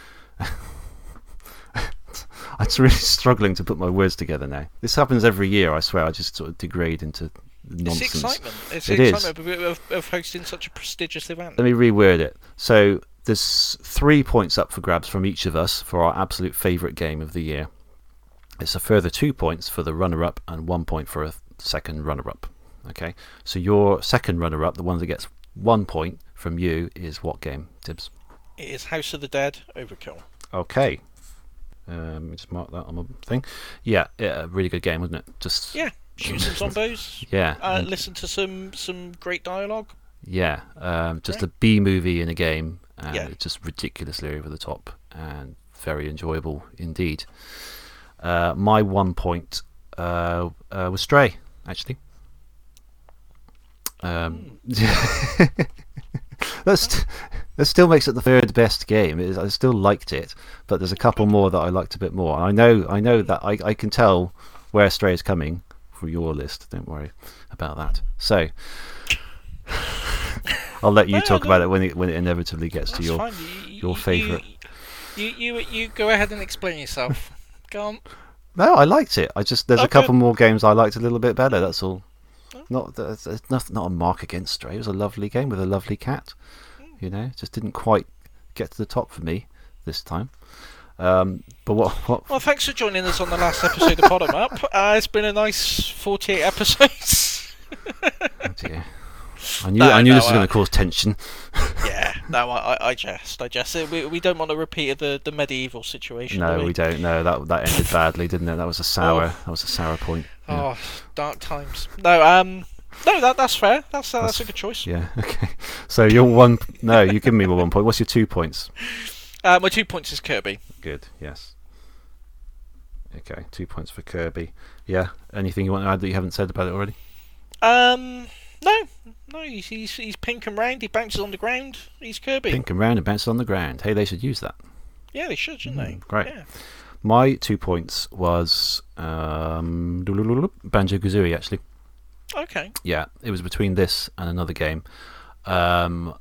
I'm really struggling to put my words together now. This happens every year. I swear. I just sort of degrade into nonsense. It's excitement. It's It is. excitement of, of, of hosting such a prestigious event. Let me reword it. So there's three points up for grabs from each of us for our absolute favourite game of the year. It's a further two points for the runner-up and one point for a second runner-up. Okay, so your second runner-up, the one that gets one point from you, is what game, Tibbs? It is House of the Dead Overkill. Okay. Um, let me just mark that on my thing. Yeah, yeah, a really good game, wasn't it? Just Yeah, shoot some zombos. yeah, Uh, and- listen to some some great dialogue. yeah. Um, just Yeah. a B movie in a game, and Yeah. it's just ridiculously over the top and very enjoyable indeed. Uh, my one point uh, uh, was Stray, actually. Um, Hmm. that's that still makes it the third best game. Is, I still liked it, but there's a couple more that I liked a bit more. I know, I know that I, I can tell where Stray is coming for your list. Don't worry about that. So I'll let you No, talk no. about it when it when it inevitably gets to your. fine. You, your favourite. You, you you you go ahead and explain yourself. go on. No, I liked it. I just there's a Okay. couple more games I liked a little bit better. That's all. Not that's, it's not not a mark against Stray. It was a lovely game with a lovely cat. You know, just didn't quite get to the top for me this time. Um, but what what Well, thanks for joining us on the last episode of Pod'em Up. Uh, it's been a nice 48 episodes. oh dear. I knew No, I knew no, this was going to cause tension. yeah, no, I, I, I jest, I jest. We, we don't want a repeat of the, the medieval situation. do No, we? we don't. No, that that ended badly, didn't it? That was a sour. Oh. That was a sour point. Yeah. Oh, dark times. No, um, no, that that's fair. That's uh, that's, That's- a good choice. Yeah. Okay. So you're one. No, you give me my one point. What's your two points? Uh, my two points is Kirby. Good. Yes. Okay. Two points for Kirby. Yeah. Anything you want to add that you haven't said about it already? Um, no, no, he's, he's he's pink and round. He bounces on the ground. He's Kirby. Pink and round and bounces on the ground. Hey, they should use that. Yeah, they should, shouldn't they? Mm, great. Yeah. My two points was um, Banjo Kazooie. Actually, Okay. yeah, it was between this and another game. Um,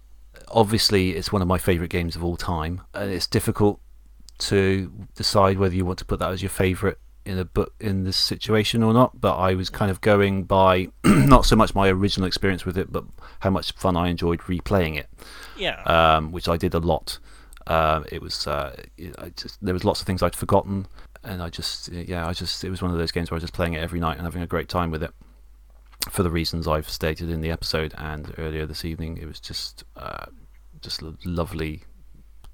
obviously, it's one of my favourite games of all time, and it's difficult to decide whether you want to put that as your favourite in a book in this situation or not, but I was kind of going by not so much my original experience with it, but how much fun I enjoyed replaying it, Yeah. um, which I did a lot. Um, it was uh, I just, there was lots of things I'd forgotten, and I just yeah I just it was one of those games where I was just playing it every night and having a great time with it. For the reasons I've stated in the episode and earlier this evening, it was just uh, just a lovely,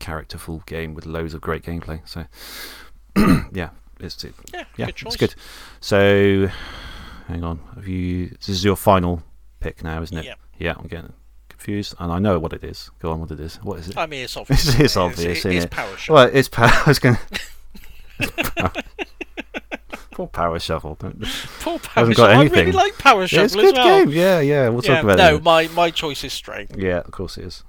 characterful game with loads of great gameplay. So yeah, it's it, yeah. yeah, good it's good. So, hang on. Have you? This is your final pick now, isn't it? Yeah. Yeah, I'm getting confused, and I know what it is. Go on, what it is. What is it? I mean, it's obvious. It's, it's obvious, It's, isn't it's it? Power Shop. Well, it's power. I was going. Poor Power Shovel. Don't- Poor Power Shovel. I really like Power Yeah, it's a as good well. game. Yeah, yeah. We'll Yeah, talk about it. no, it. my, my choice is Stray Yeah, of course it is.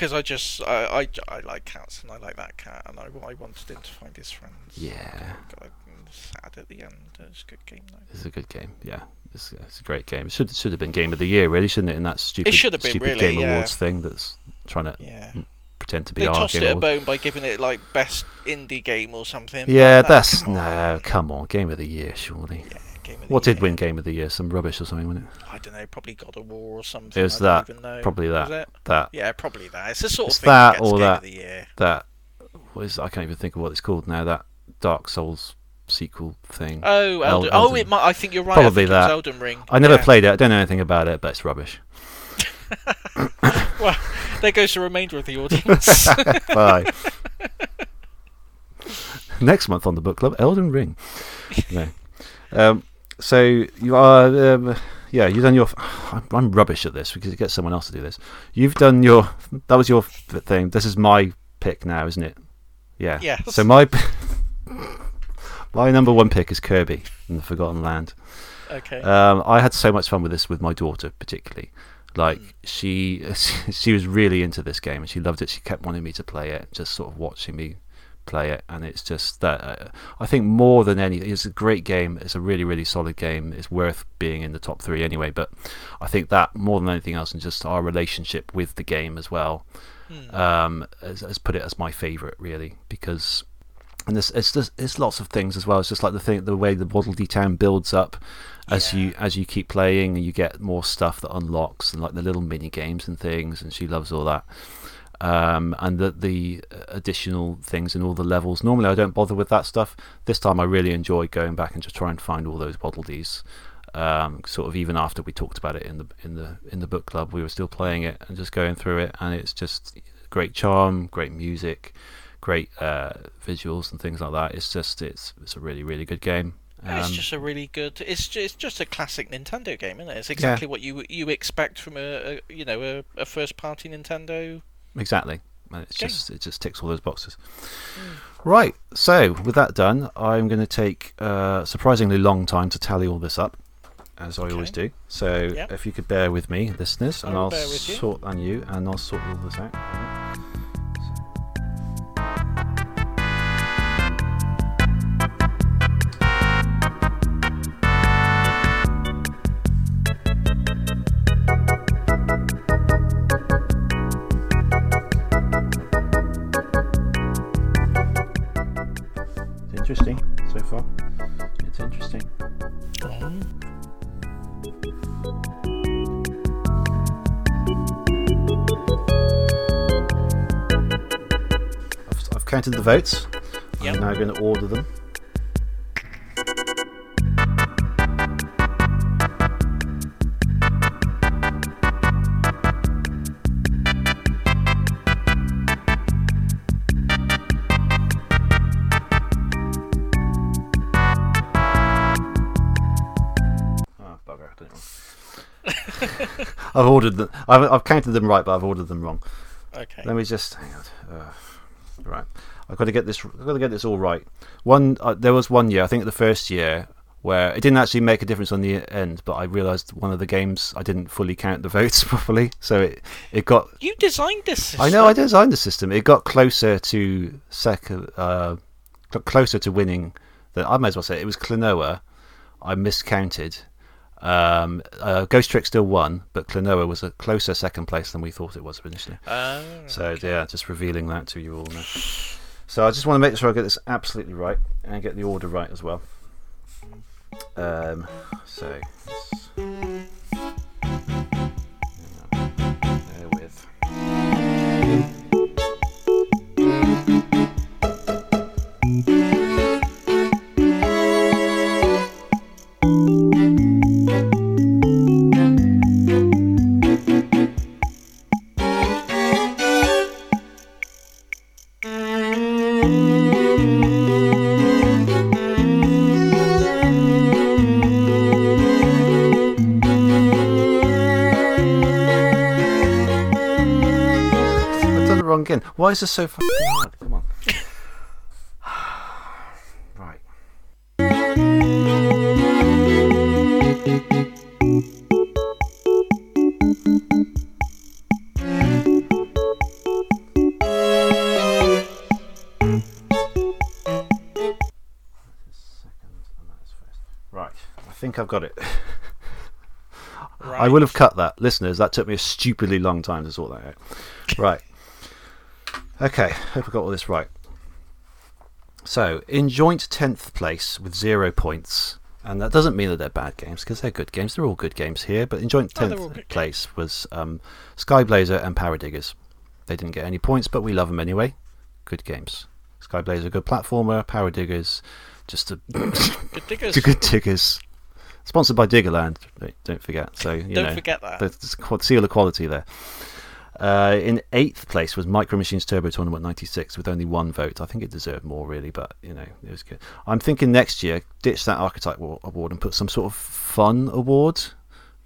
Because I just I, I, I like cats and I like that cat and I, I wanted him to find his friends. Yeah, I'm sad at the end. It's a good game though. it's a good game. Yeah, it's, it's a great game. It should should have been game of the year, really, shouldn't it? In that stupid, should have been, stupid really, game yeah. awards thing that's trying to Yeah. pretend to be They our tossed game it a bone by giving it like best indie game or something. Yeah, that- that's come no. Come on, game of the year, surely. Yeah, game What did year. win game of the year? Some rubbish or something, wasn't it? I don't know. Probably God of War or something. It was I that. Probably that. That Yeah, probably that. It's the sort It's of thing that that gets or game that. of the year. that was I can't even think of what it's called now. That Dark Souls sequel thing. Oh, Elden. Oh, it might. I think you're right. Probably that. Elden Ring. I never Yeah. played it. I don't know anything about it, but it's rubbish. Well, there goes the remainder of the audience. Bye. Next month on the book club, Elden Ring. No. Um, so you are, um, yeah, you've done your. I'm, rubbish at this because it gets someone else to do this. You've done your. That was your thing. This is my pick now, isn't it? Yeah. Yes. So my. My number one pick is Kirby in the Forgotten Land. okay. Um, I had so much fun with this with my daughter, particularly. Like she, she was really into this game and she loved it. She kept wanting me to play it, just sort of watching me play it. And it's just that uh, I think more than any, it's a great game. It's a really, really solid game. It's worth being in the top three anyway. But I think that more than anything else, and just our relationship with the game as well, um, has, has put it as my favourite really because and there's it's just it's lots of things as well. It's just like the thing, the way the Waddle Dee Town builds up as you as you keep playing, and you get more stuff that unlocks, and like the little mini games and things. And she loves all that. Um, and the the additional things in all the levels. Normally, I don't bother with that stuff. This time, I really enjoy going back and just trying to find all those Waddle Dees. Um, sort of even after we talked about it in the in the in the book club, we were still playing it and just going through it, and it's just great charm, great music, great uh, visuals and things like that. It's just it's it's a really really good game. Yeah, it's Um, just a really good. It's just, it's just a classic Nintendo game, isn't it? It's exactly what you you expect from a, a you know a, a first party Nintendo. Exactly, and it's Game. just it just ticks all those boxes. Right. So with that done, I'm going to take a surprisingly long time to tally all this up. As I always do. So Yep. if you could bear with me, listeners, and I'll you. sort and you, and I'll sort all this out. Interesting so far. It's interesting. I've, I've counted the votes. Yep. I'm now going to order them. I've ordered them. I've, I've counted them right, but I've ordered them wrong. Okay. Let me just hang on. Uh, right, I've got to get this. I've got to get this all right. One, uh, there was one year. I think the first year where it didn't actually make a difference on the end, but I realised one of the games I didn't fully count the votes properly, so it it got. You designed this. System. I know I designed the system. It got closer to second, uh, closer to winning. Than I might as well say it was Klonoa. I miscounted. Um, uh, Ghost Trick still won, but Klonoa was a closer second place than we thought it was initially. Oh, So yeah, just revealing that to you all now. So I just want to make sure I get this absolutely right and get the order right as well. Um, so. Why is this so fucking hard? Come on. right. Right, I think I've got it. I will have cut that. Listeners, that took me a stupidly long time to sort that out. Right. Okay, hope I got all this right. So, in joint 10th place with zero points, and that doesn't mean that they're bad games because they're good games. They're all good games here, but in joint Oh, they're all 10th good place was um, Skyblazer and Paradiggers. They didn't get any points, but we love them anyway. Good games. Skyblazer, a good platformer. Paradiggers, just a Good diggers. good diggers. Sponsored by Diggerland, don't- forget. So you Don't know, forget that. the the seal of quality there. Uh, in eighth place was Micro Machines Turbo Tournament '96 with only one vote. I think it deserved more, really, but you know it was good. I'm thinking next year ditch that Archetype Award and put some sort of fun award.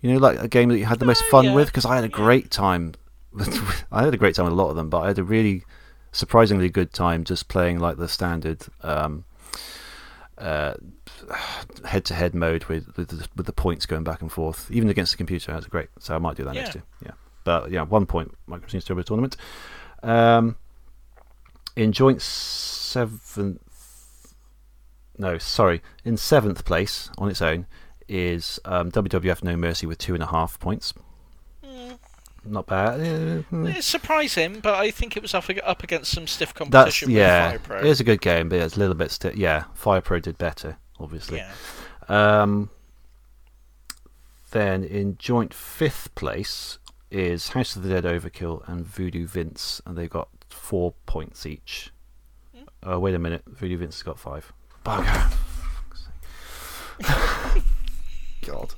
You know, like a game that you had the most Oh, fun yeah. with. Because I had a great time. I had a great time with a lot of them, but I had a really surprisingly good time just playing like the standard. Um, uh, head-to-head mode with with the, with the points going back and forth, even against the computer. That's great. So I might do that next year. Yeah, but yeah, one point Micro Machines Turbo Tournament. Um, in joint seventh, no, sorry, in seventh place on its own is um, WWF No Mercy with two and a half points. Mm. Not bad. Uh, hmm. It's surprising, but I think it was up, up against some stiff That's competition yeah. with Fire It is a good game, but it's a little bit. stiff. yeah, Fire Pro did better, obviously. Yeah. Um, then in joint fifth place is House of the Dead Overkill and Voodoo Vince, and they've got four points each. Oh, wait a minute. Voodoo Vince has got five. Bugger. God.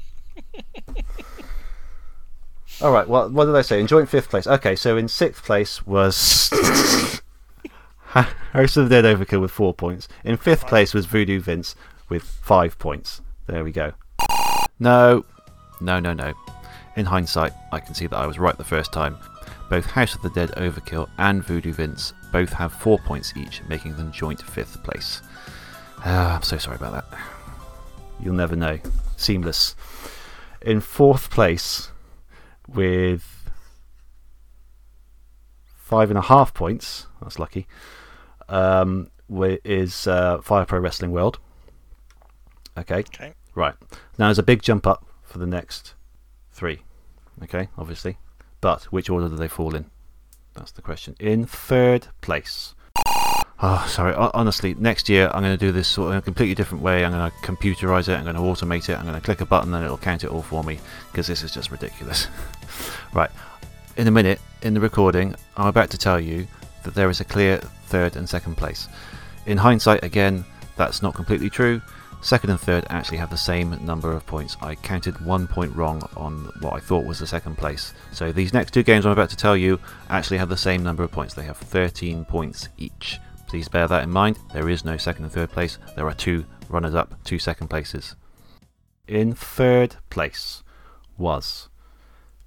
All right. Well, what did I say? In joint fifth place. Okay, so in sixth place was House of the Dead Overkill with four points. In fifth place was Voodoo Vince with five points. There we go. No, no, no, no. In hindsight, I can see that I was right the first time. Both House of the Dead Overkill and Voodoo Vince both have four points each, making them joint fifth place. Ah, I'm so sorry about that. You'll never know. Seamless. In fourth place, with five and a half points, that's lucky, um, is uh, Fire Pro Wrestling World. Okay. Okay. Right. Now there's a big jump up for the next three. Okay, obviously. But which order do they fall in? That's the question. In third place. Oh, sorry. Honestly, next year I'm going to do this sort of a completely different way. I'm going to computerize it. I'm going to automate it. I'm going to click a button and it'll count it all for me because this is just ridiculous. right. In a minute, in the recording, I'm about to tell you that there is a clear third and second place. In hindsight, again, that's not completely true. Second and third actually have the same number of points. I counted one point wrong on what I thought was the second place. So these next two games I'm about to tell you actually have the same number of points. They have 13 points each. Please bear that in mind. There is no second and third place. There are two runners up, two second places. In third place was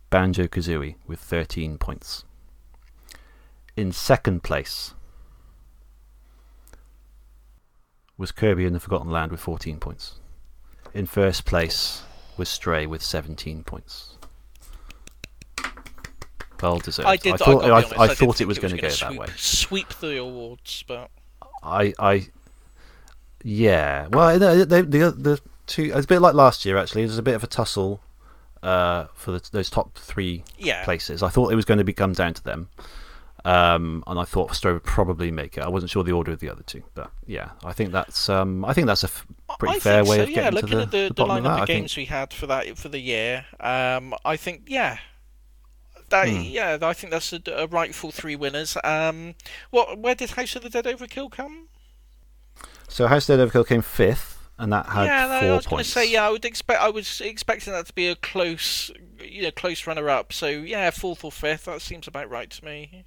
Banjo Kazooie with 13 points. In second place was Kirby and the Forgotten Land with 14 points. In first place was Stray with 17 points. Well deserved. I did. I thought, I, be I, thought it think was going to go gonna that way. Sweep the awards, but I, I, yeah. Well, the the the, the two. It's a bit like last year actually. There's a bit of a tussle uh, for the, those top three yeah. places. I thought it was going to be come down to them. Um, and I thought Stray would probably make it. I wasn't sure the order of the other two, but yeah, I think that's um, I think that's a f- pretty I fair way so, of yeah. getting Looking to the, at the, the the of lineup that. of games we had for that for the year, um, I think yeah, that Hmm. yeah, I think that's a, a rightful three winners. Um, what where did House of the Dead Overkill come? so. House of the Dead Overkill came fifth, and that had yeah, no, four I was going to say yeah. I would expect I was expecting that to be a close, you know, close runner up. So yeah, fourth or fifth. That seems about right to me.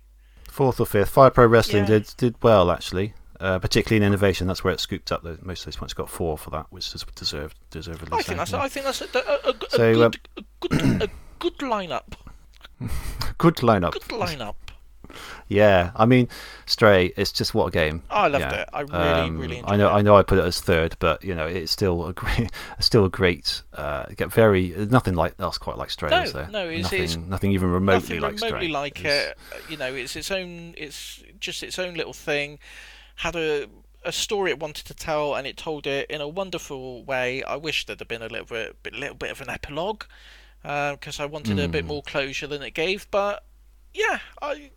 Fourth or fifth. Fire Pro Wrestling Yeah. did did well actually, uh, particularly in innovation. That's where it scooped up. The, most of those points got four for that, which is deserved deservedly. I think that's yeah. I think that's a, a, a, a So, good um, a good a good lineup. good lineup. Good lineup. Yeah, I mean, Stray. It's just what a game. I loved Yeah. it. I really Um, really enjoyed I know. it. I know. I put it as third, but you know, it's still a great, still a great. Uh, get very nothing like else quite like Stray. No, is there? no, it's- nothing, it's nothing even remotely Nothing like remotely Stray. like It's- it. Uh, You know, it's its own. It's just its own little thing. Had a a story it wanted to tell, and it told it in a wonderful way. I wish there'd have been a little bit, little bit of an epilogue, because I wanted a Hmm. bit more closure than it gave. But yeah, I,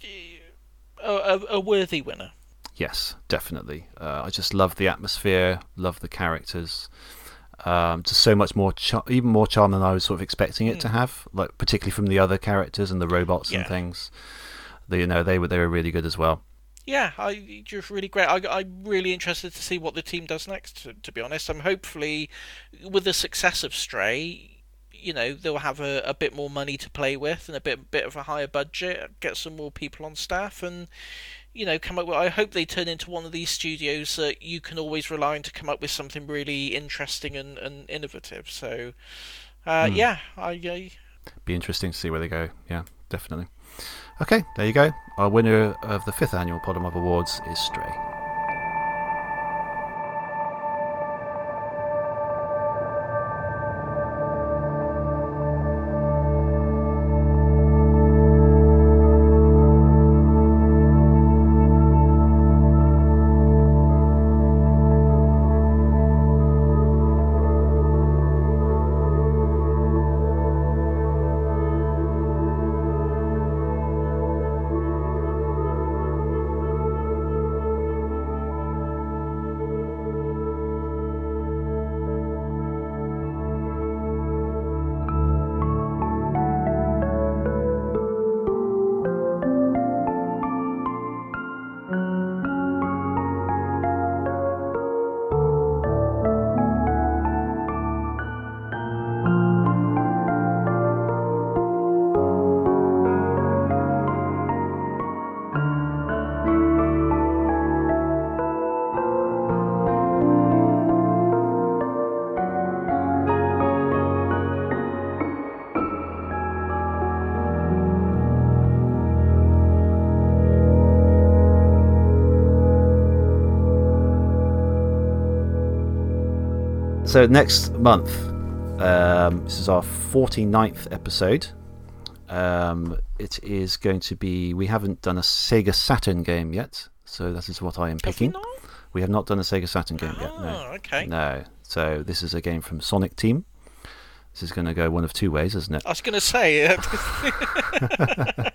a, a, worthy winner. Yes, definitely. Uh, I just love the atmosphere, love the characters. Um, just so much more, char- even more charm than I was sort of expecting it to have. Like particularly from the other characters and the robots and Hmm. Things. The, you know, they were they were really good as well. Yeah, I just really great. I, I'm really interested to see what the team does next. To, to be honest, I'm hopefully with the success of Stray, you know, they'll have a, a bit more money to play with and a bit bit of a higher budget, get some more people on staff, and you know, come up with. I hope they turn into one of these studios that you can always rely on to come up with something really interesting and, and innovative. So, uh, yeah, I. I Be interesting to see where they go. Yeah, definitely. Okay, there you go. Our winner of the fifth annual Pod'em Awards is Stray. So next month, um, this is our 49th episode. Um, it is going to be. We haven't done a Sega Saturn game yet, so that is what I am picking. We have not done a Sega Saturn game yet. No. Oh, okay. No. So this is a game from Sonic Team. This is going to go one of two ways, isn't it? I was going to say.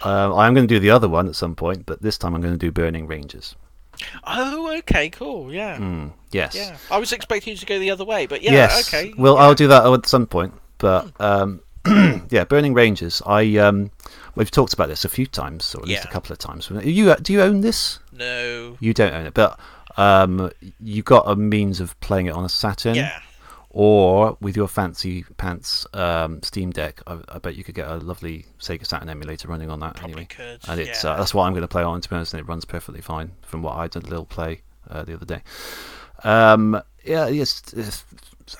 Uh, Um, I'm going to do the other one at some point, but this time I'm going to do Burning Rangers. Okay, cool. Yeah. Mm, yes. Yeah, I was expecting you to go the other way, but yeah, yes. okay. Well, yeah. I'll do that at some point. But um, yeah, Burning Rangers. I um, we've talked about this a few times, or at least a couple of times. You do you own this? No. You don't own it, but um, you got a means of playing it on a Saturn. Yeah. Or with your fancy pants um, Steam Deck, I, I bet you could get a lovely Sega Saturn emulator running on that. Probably anyway, could, and it's yeah. uh, that's what I'm going to play on. To be honest, and it runs perfectly fine from what I did a little play uh, the other day. Um, yeah, it's, it's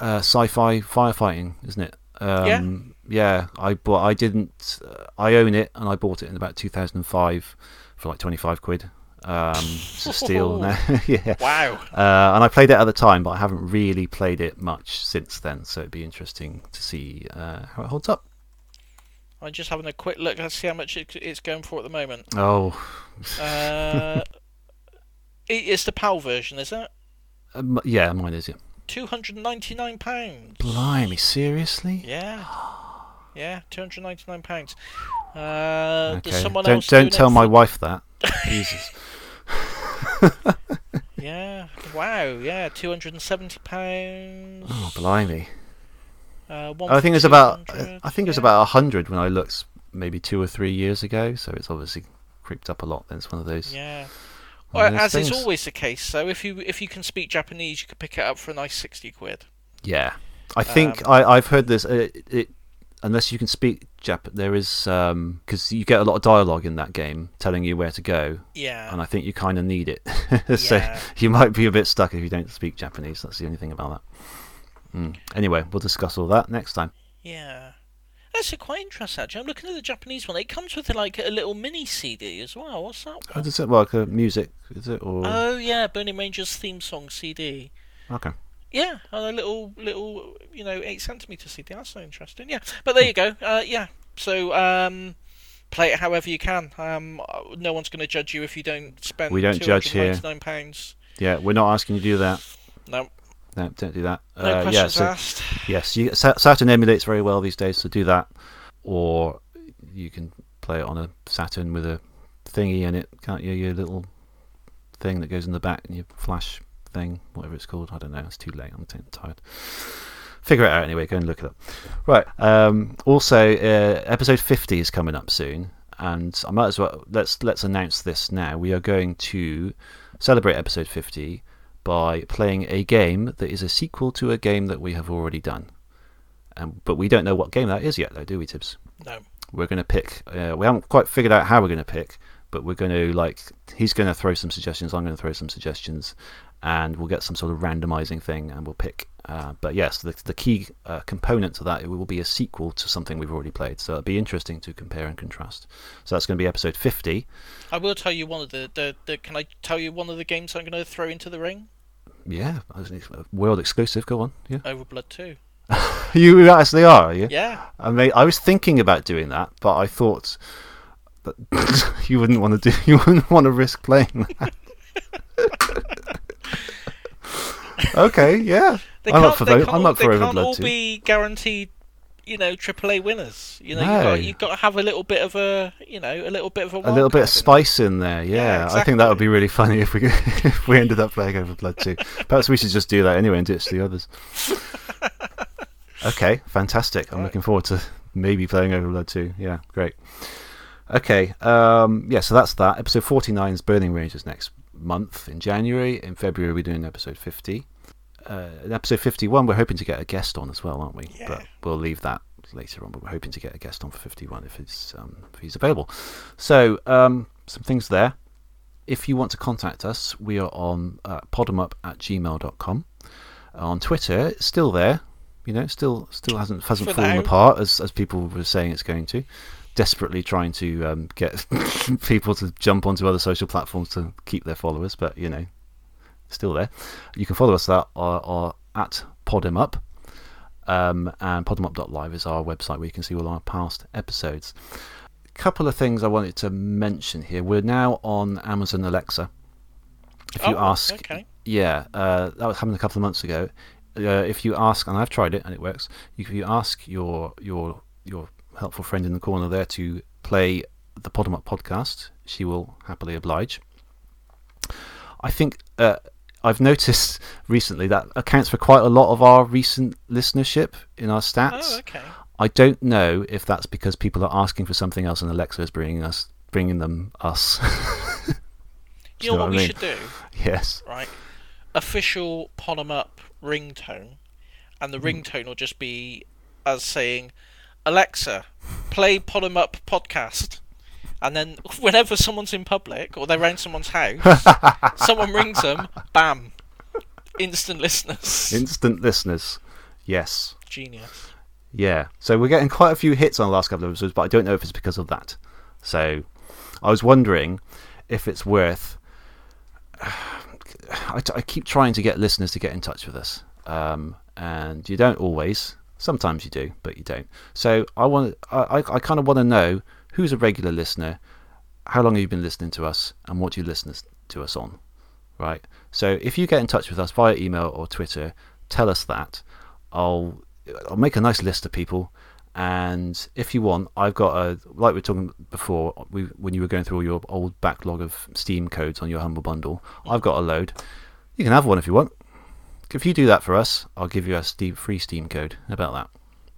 uh, sci-fi firefighting, isn't it? Um, yeah. I bought. I didn't. Uh, I own it, and I bought it in about 2005 for like 25 quid. Um, it's a steal now. yeah. Wow. Uh, and I played it at the time, but I haven't really played it much since then. So it'd be interesting to see uh, how it holds up. I'm just having a quick look. Let's see how much it, it's going for at the moment. Oh, Uh, it's the PAL version, is it? um, yeah, mine is. Yeah. Two hundred ninety-nine pounds. Blimey, seriously? Yeah. Yeah, two hundred ninety-nine pounds. Uh, Okay. Does someone don't else do don't tell my wife that. Jesus. Yeah. Wow. Yeah. Two hundred and seventy pounds. Oh, blimey. Uh, I think it's about I think it was yeah. about hundred when I looked maybe two or three years ago. So it's obviously creeped up a lot. Then it's one of those. Yeah. One Well, of those as is always the case. So if you if you can speak Japanese, you could pick it up for a nice sixty quid. Yeah, I think Um, I, I've heard this. Uh, it, it, unless you can speak Jap, there is because you get a lot of dialogue in that game telling you where to go, Yeah. and I think you kind of need it. so Yeah. you might be a bit stuck if you don't speak Japanese. That's the only thing about that. Mm. Anyway, we'll discuss all that next time. Yeah. That's quite interesting. Actually, I'm looking at the Japanese one. It comes with like a little mini CD as well. What's that? One? does it work? Uh, music is it or Oh yeah, Burning Rangers theme song CD. okay? Yeah, and a little little you know eight centimeter CD. That's so interesting. Yeah, but there you go. Uh, yeah. So um, play it however you can. Um, no one's going to judge you if you don't spend. We don't judge here. Nine pounds. Yeah, we're not asking you to do that. No, No, don't do that. no Uh, yeah, so asked. Yes, you, Saturn emulates very well these days, so do that. Or you can play it on a Saturn with a thingy in it, can't you? Your little thing that goes in the back and your flash thing, whatever it's called. I don't know. It's too late. I'm tired. Figure it out anyway. Go and look it up. Right. Um, also, uh, episode 50 is coming up soon, and I might as well let's let's announce this now. We are going to celebrate episode 50 by playing a game that is a sequel to a game that we have already done. Um, but we don't know what game that is yet, though, do we, Tibbs? No. We're going to pick. Uh, we haven't quite figured out how we're going to pick, but we're going to like. He's going to throw some suggestions. I'm going to throw some suggestions, and we'll get some sort of randomizing thing, and we'll pick. Uh, but yes, the the key uh, component to that it will be a sequel to something we've already played. So it'll be interesting to compare and contrast. So that's going to be episode 50. I will tell you one of the, the, the can I tell you one of the games I'm going to throw into the ring? Yeah, uh, world exclusive. Go on. Yeah, Overblood 2. you actually are. Are you? Yeah. I mean, I was thinking about doing that, but I thought that you wouldn't want to do. You wouldn't want to risk playing that. okay, yeah. They I'm up for they I'm up for They can't all be guaranteed, you know, AAA winners. You know, No. you've, got, you've got to have a little bit of a, you know, a little bit of a. A little bit of wild card in spice in there, yeah. Yeah, I think that would be really funny if we if we ended up playing Overblood 2. Perhaps we should just do that anyway and ditch the others. okay, fantastic. I'm Right. looking forward to maybe playing Overblood 2. Yeah, great. Okay, um, yeah, so that's that. Episode 49 is Burning Rangers next month in January. In February, we're doing episode 50. Uh, in episode 51, we're hoping to get a guest on as well, aren't we? Yeah. But we'll leave that later on. But we're hoping to get a guest on for 51 if, it's, um, if he's available. So, um, some things there. If you want to contact us, we are on uh, podemup at gmail.com. On Twitter, it's still there. You know, still still hasn't hasn't For fallen now. apart as as people were saying it's going to. Desperately trying to um, get people to jump onto other social platforms to keep their followers, but you know, still there. You can follow us at, or, or at Podimup. Um, and podemup.live is our website where you can see all our past episodes. A couple of things I wanted to mention here. We're now on Amazon Alexa. If you Oh, ask, okay. yeah, uh, that was happened a couple of months ago. Uh, if you ask, and I've tried it and it works. If you ask your your your helpful friend in the corner there to play the Pod'em Up podcast, she will happily oblige. I think uh, I've noticed recently that accounts for quite a lot of our recent listenership in our stats. Oh, okay. I don't know if that's because people are asking for something else and Alexa is bringing us bringing them us. You know know what what we mean? should do, yes. right? Official Pod'em Up ringtone, and the hmm. ringtone will just be us saying, "Alexa, play Pod'em Up podcast." And then whenever someone's in public or they're around someone's house, someone rings them, bam, instant listeners. Instant listeners. Yes. Genius. Yeah. So we're getting quite a few hits on the last couple of episodes, but I don't know if it's because of that. So I was wondering if it's worth. I, I keep trying to get listeners to get in touch with us, um, and you don't always. Sometimes you do, but you don't. So I want. I, I, I kind of want to know who's a regular listener, how long have you been listening to us, and what do you listen to us on, right? So if you get in touch with us via email or Twitter, tell us that. I'll I'll make a nice list of people, and if you want, I've got a like we were talking before. We, when you were going through all your old backlog of Steam codes on your Humble Bundle, I've got a load. You can have one if you want. If you do that for us, I'll give you a Steam, free Steam code. How about that?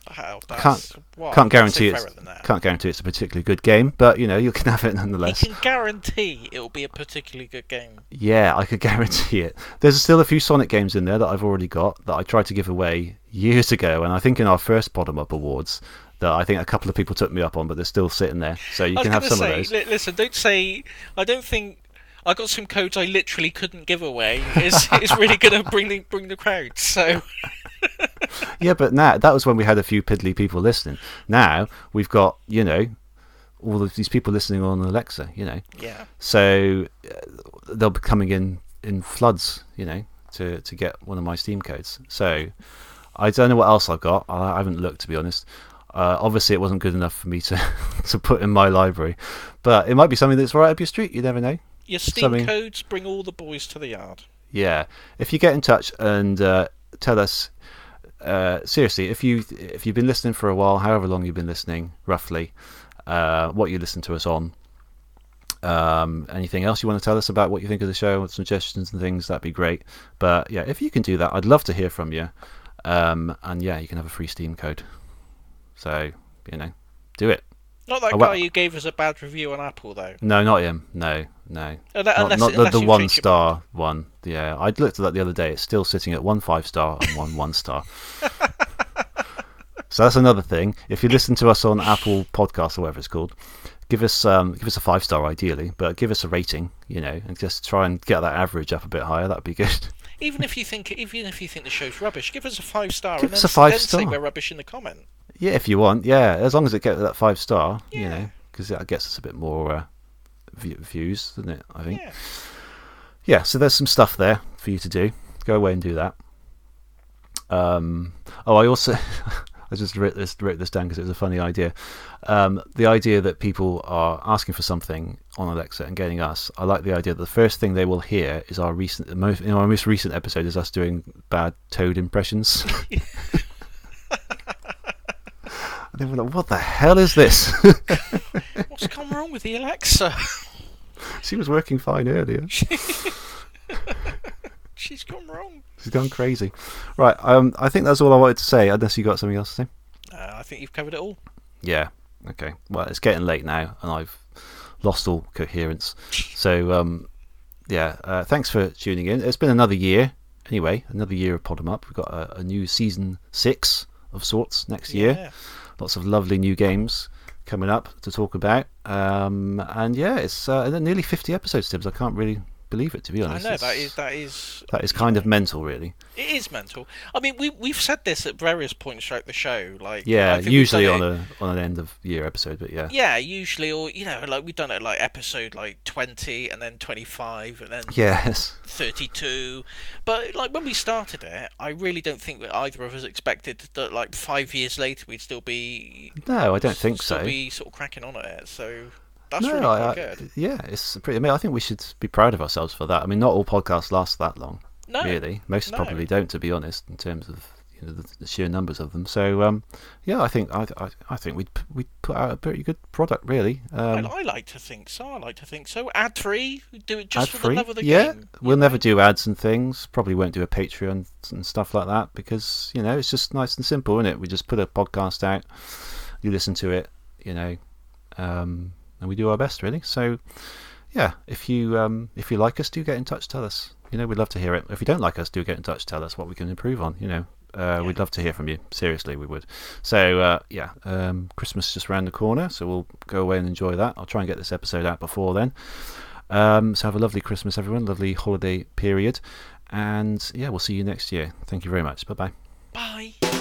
Wow, Can't- well, can't guarantee it's fairer than that. can't guarantee it's a particularly good game, but you know you can have it nonetheless. You can guarantee it will be a particularly good game. Yeah, I could guarantee it. There's still a few Sonic games in there that I've already got that I tried to give away years ago, and I think in our first Pod'em Up Awards that I think a couple of people took me up on, but they're still sitting there. So you can have some say, of those. li- listen, don't say. I don't think I got some codes I literally couldn't give away. Is is really going to bring the bring the crowd. So Yeah, but now that was when we had a few piddly people listening. Now we've got you know all of these people listening on Alexa. You know, yeah, so uh, they'll be coming in in floods. You know, to to get one of my Steam codes. So I don't know what else I've got. I, I haven't looked to be honest. Uh, obviously, it wasn't good enough for me to to put in my library, but it might be something that's right up your street. You never know. your Steam Something- codes bring all the boys to the yard. Yeah, if you get in touch and uh, tell us uh, seriously, if you if you've been listening for a while, however long you've been listening, roughly, uh, what you listen to us on. Um, anything else you want to tell us about what you think of the show, suggestions and things, that'd be great. But yeah, if you can do that, I'd love to hear from you. Um, and yeah, you can have a free Steam code. So you know, do it. Not that Oh, well- guy who gave us a bad review on Apple though. No, not him. No, no. Unless, Not, not the, the one your star one. Yeah, I looked at that the other day. It's still sitting at one five star and one one star. so that's another thing. If you listen to us on Apple Podcasts or whatever it's called, give us um, give us a five star ideally, but give us a rating. You know, and just try and get that average up a bit higher. That'd be good. Even if you think, even if you think the show's rubbish, give us a five star Give and us then, a five then say star. we're rubbish in the comment. yeah, if you want. Yeah, as long as it gets that five star. yeah. You know, because that gets us a bit more uh, views, doesn't it? I think. Yeah. yeah, so there's some stuff there for you to do. Go away and do that. Um, oh, I also I just wrote this wrote this down because it was a funny idea. Um, the idea that people are asking for something on Alexa and getting us. I like the idea that the first thing they will hear is our recent, most, in our most recent episode is us doing bad Toad impressions. and they were like, "What the hell is this?" What's gone wrong with the Alexa? She was working fine earlier. She's gone wrong. She's gone crazy. Right. Um, I think that's all I wanted to say. Unless you got something else to say. Uh, I think you've covered it all. Yeah. Okay. Well, it's getting late now, and I've lost all coherence. So, um, yeah. Uh, thanks for tuning in. It's been another year. Anyway, another year of Pod'em Up. We've got a, a new season six of sorts next year. Yeah. Lots of lovely new games coming up to talk about. Um, and yeah, it's uh, nearly 50 episodes, Tibbs. I can't really believe it, to be honest, I know that It's- is that is that is kind of mental, really. it is mental. I mean, we we've said this at various points throughout the show. Like Yeah, I think we've usually on it- a on an end of year episode, but yeah. Yeah, usually, or you know, like we've done it like episode like twenty, and then twenty-five, and then Yes. 32 but like when we started it i really don't think that either of us expected that like five years later we'd still be No, I don't think still so. be sort of cracking on at it so that's no, really I, good yeah, it's pretty. I mean, I think we should be proud of ourselves for that. I mean, not all podcasts last that long, no really. Most no. probably don't, to be honest, in terms of you know the, the sheer numbers of them. So, um, yeah, I think I, I, I think we'd we'd put out a pretty good product, really. Um, I, I like to think so i like to think so ad free do it just for the love of the yeah. game We'll never do ads and things. Probably won't do a Patreon and stuff like that because you know it's just nice and simple, isn't it? We just put a podcast out, you listen to it, you know, um, and we do our best, really. So, yeah, if you um, if you like us, do get in touch. Tell us. You know, we'd love to hear it. If you don't like us, do get in touch. Tell us what we can improve on. You know, uh, we'd love to hear from you. Seriously, we would. So, uh, yeah, um, Christmas is just around the corner, so we'll go away and enjoy that. I'll try and get this episode out before then. Um, so have a lovely Christmas, everyone. Lovely holiday period, and yeah, we'll see you next year. Thank you very much. Bye bye. bye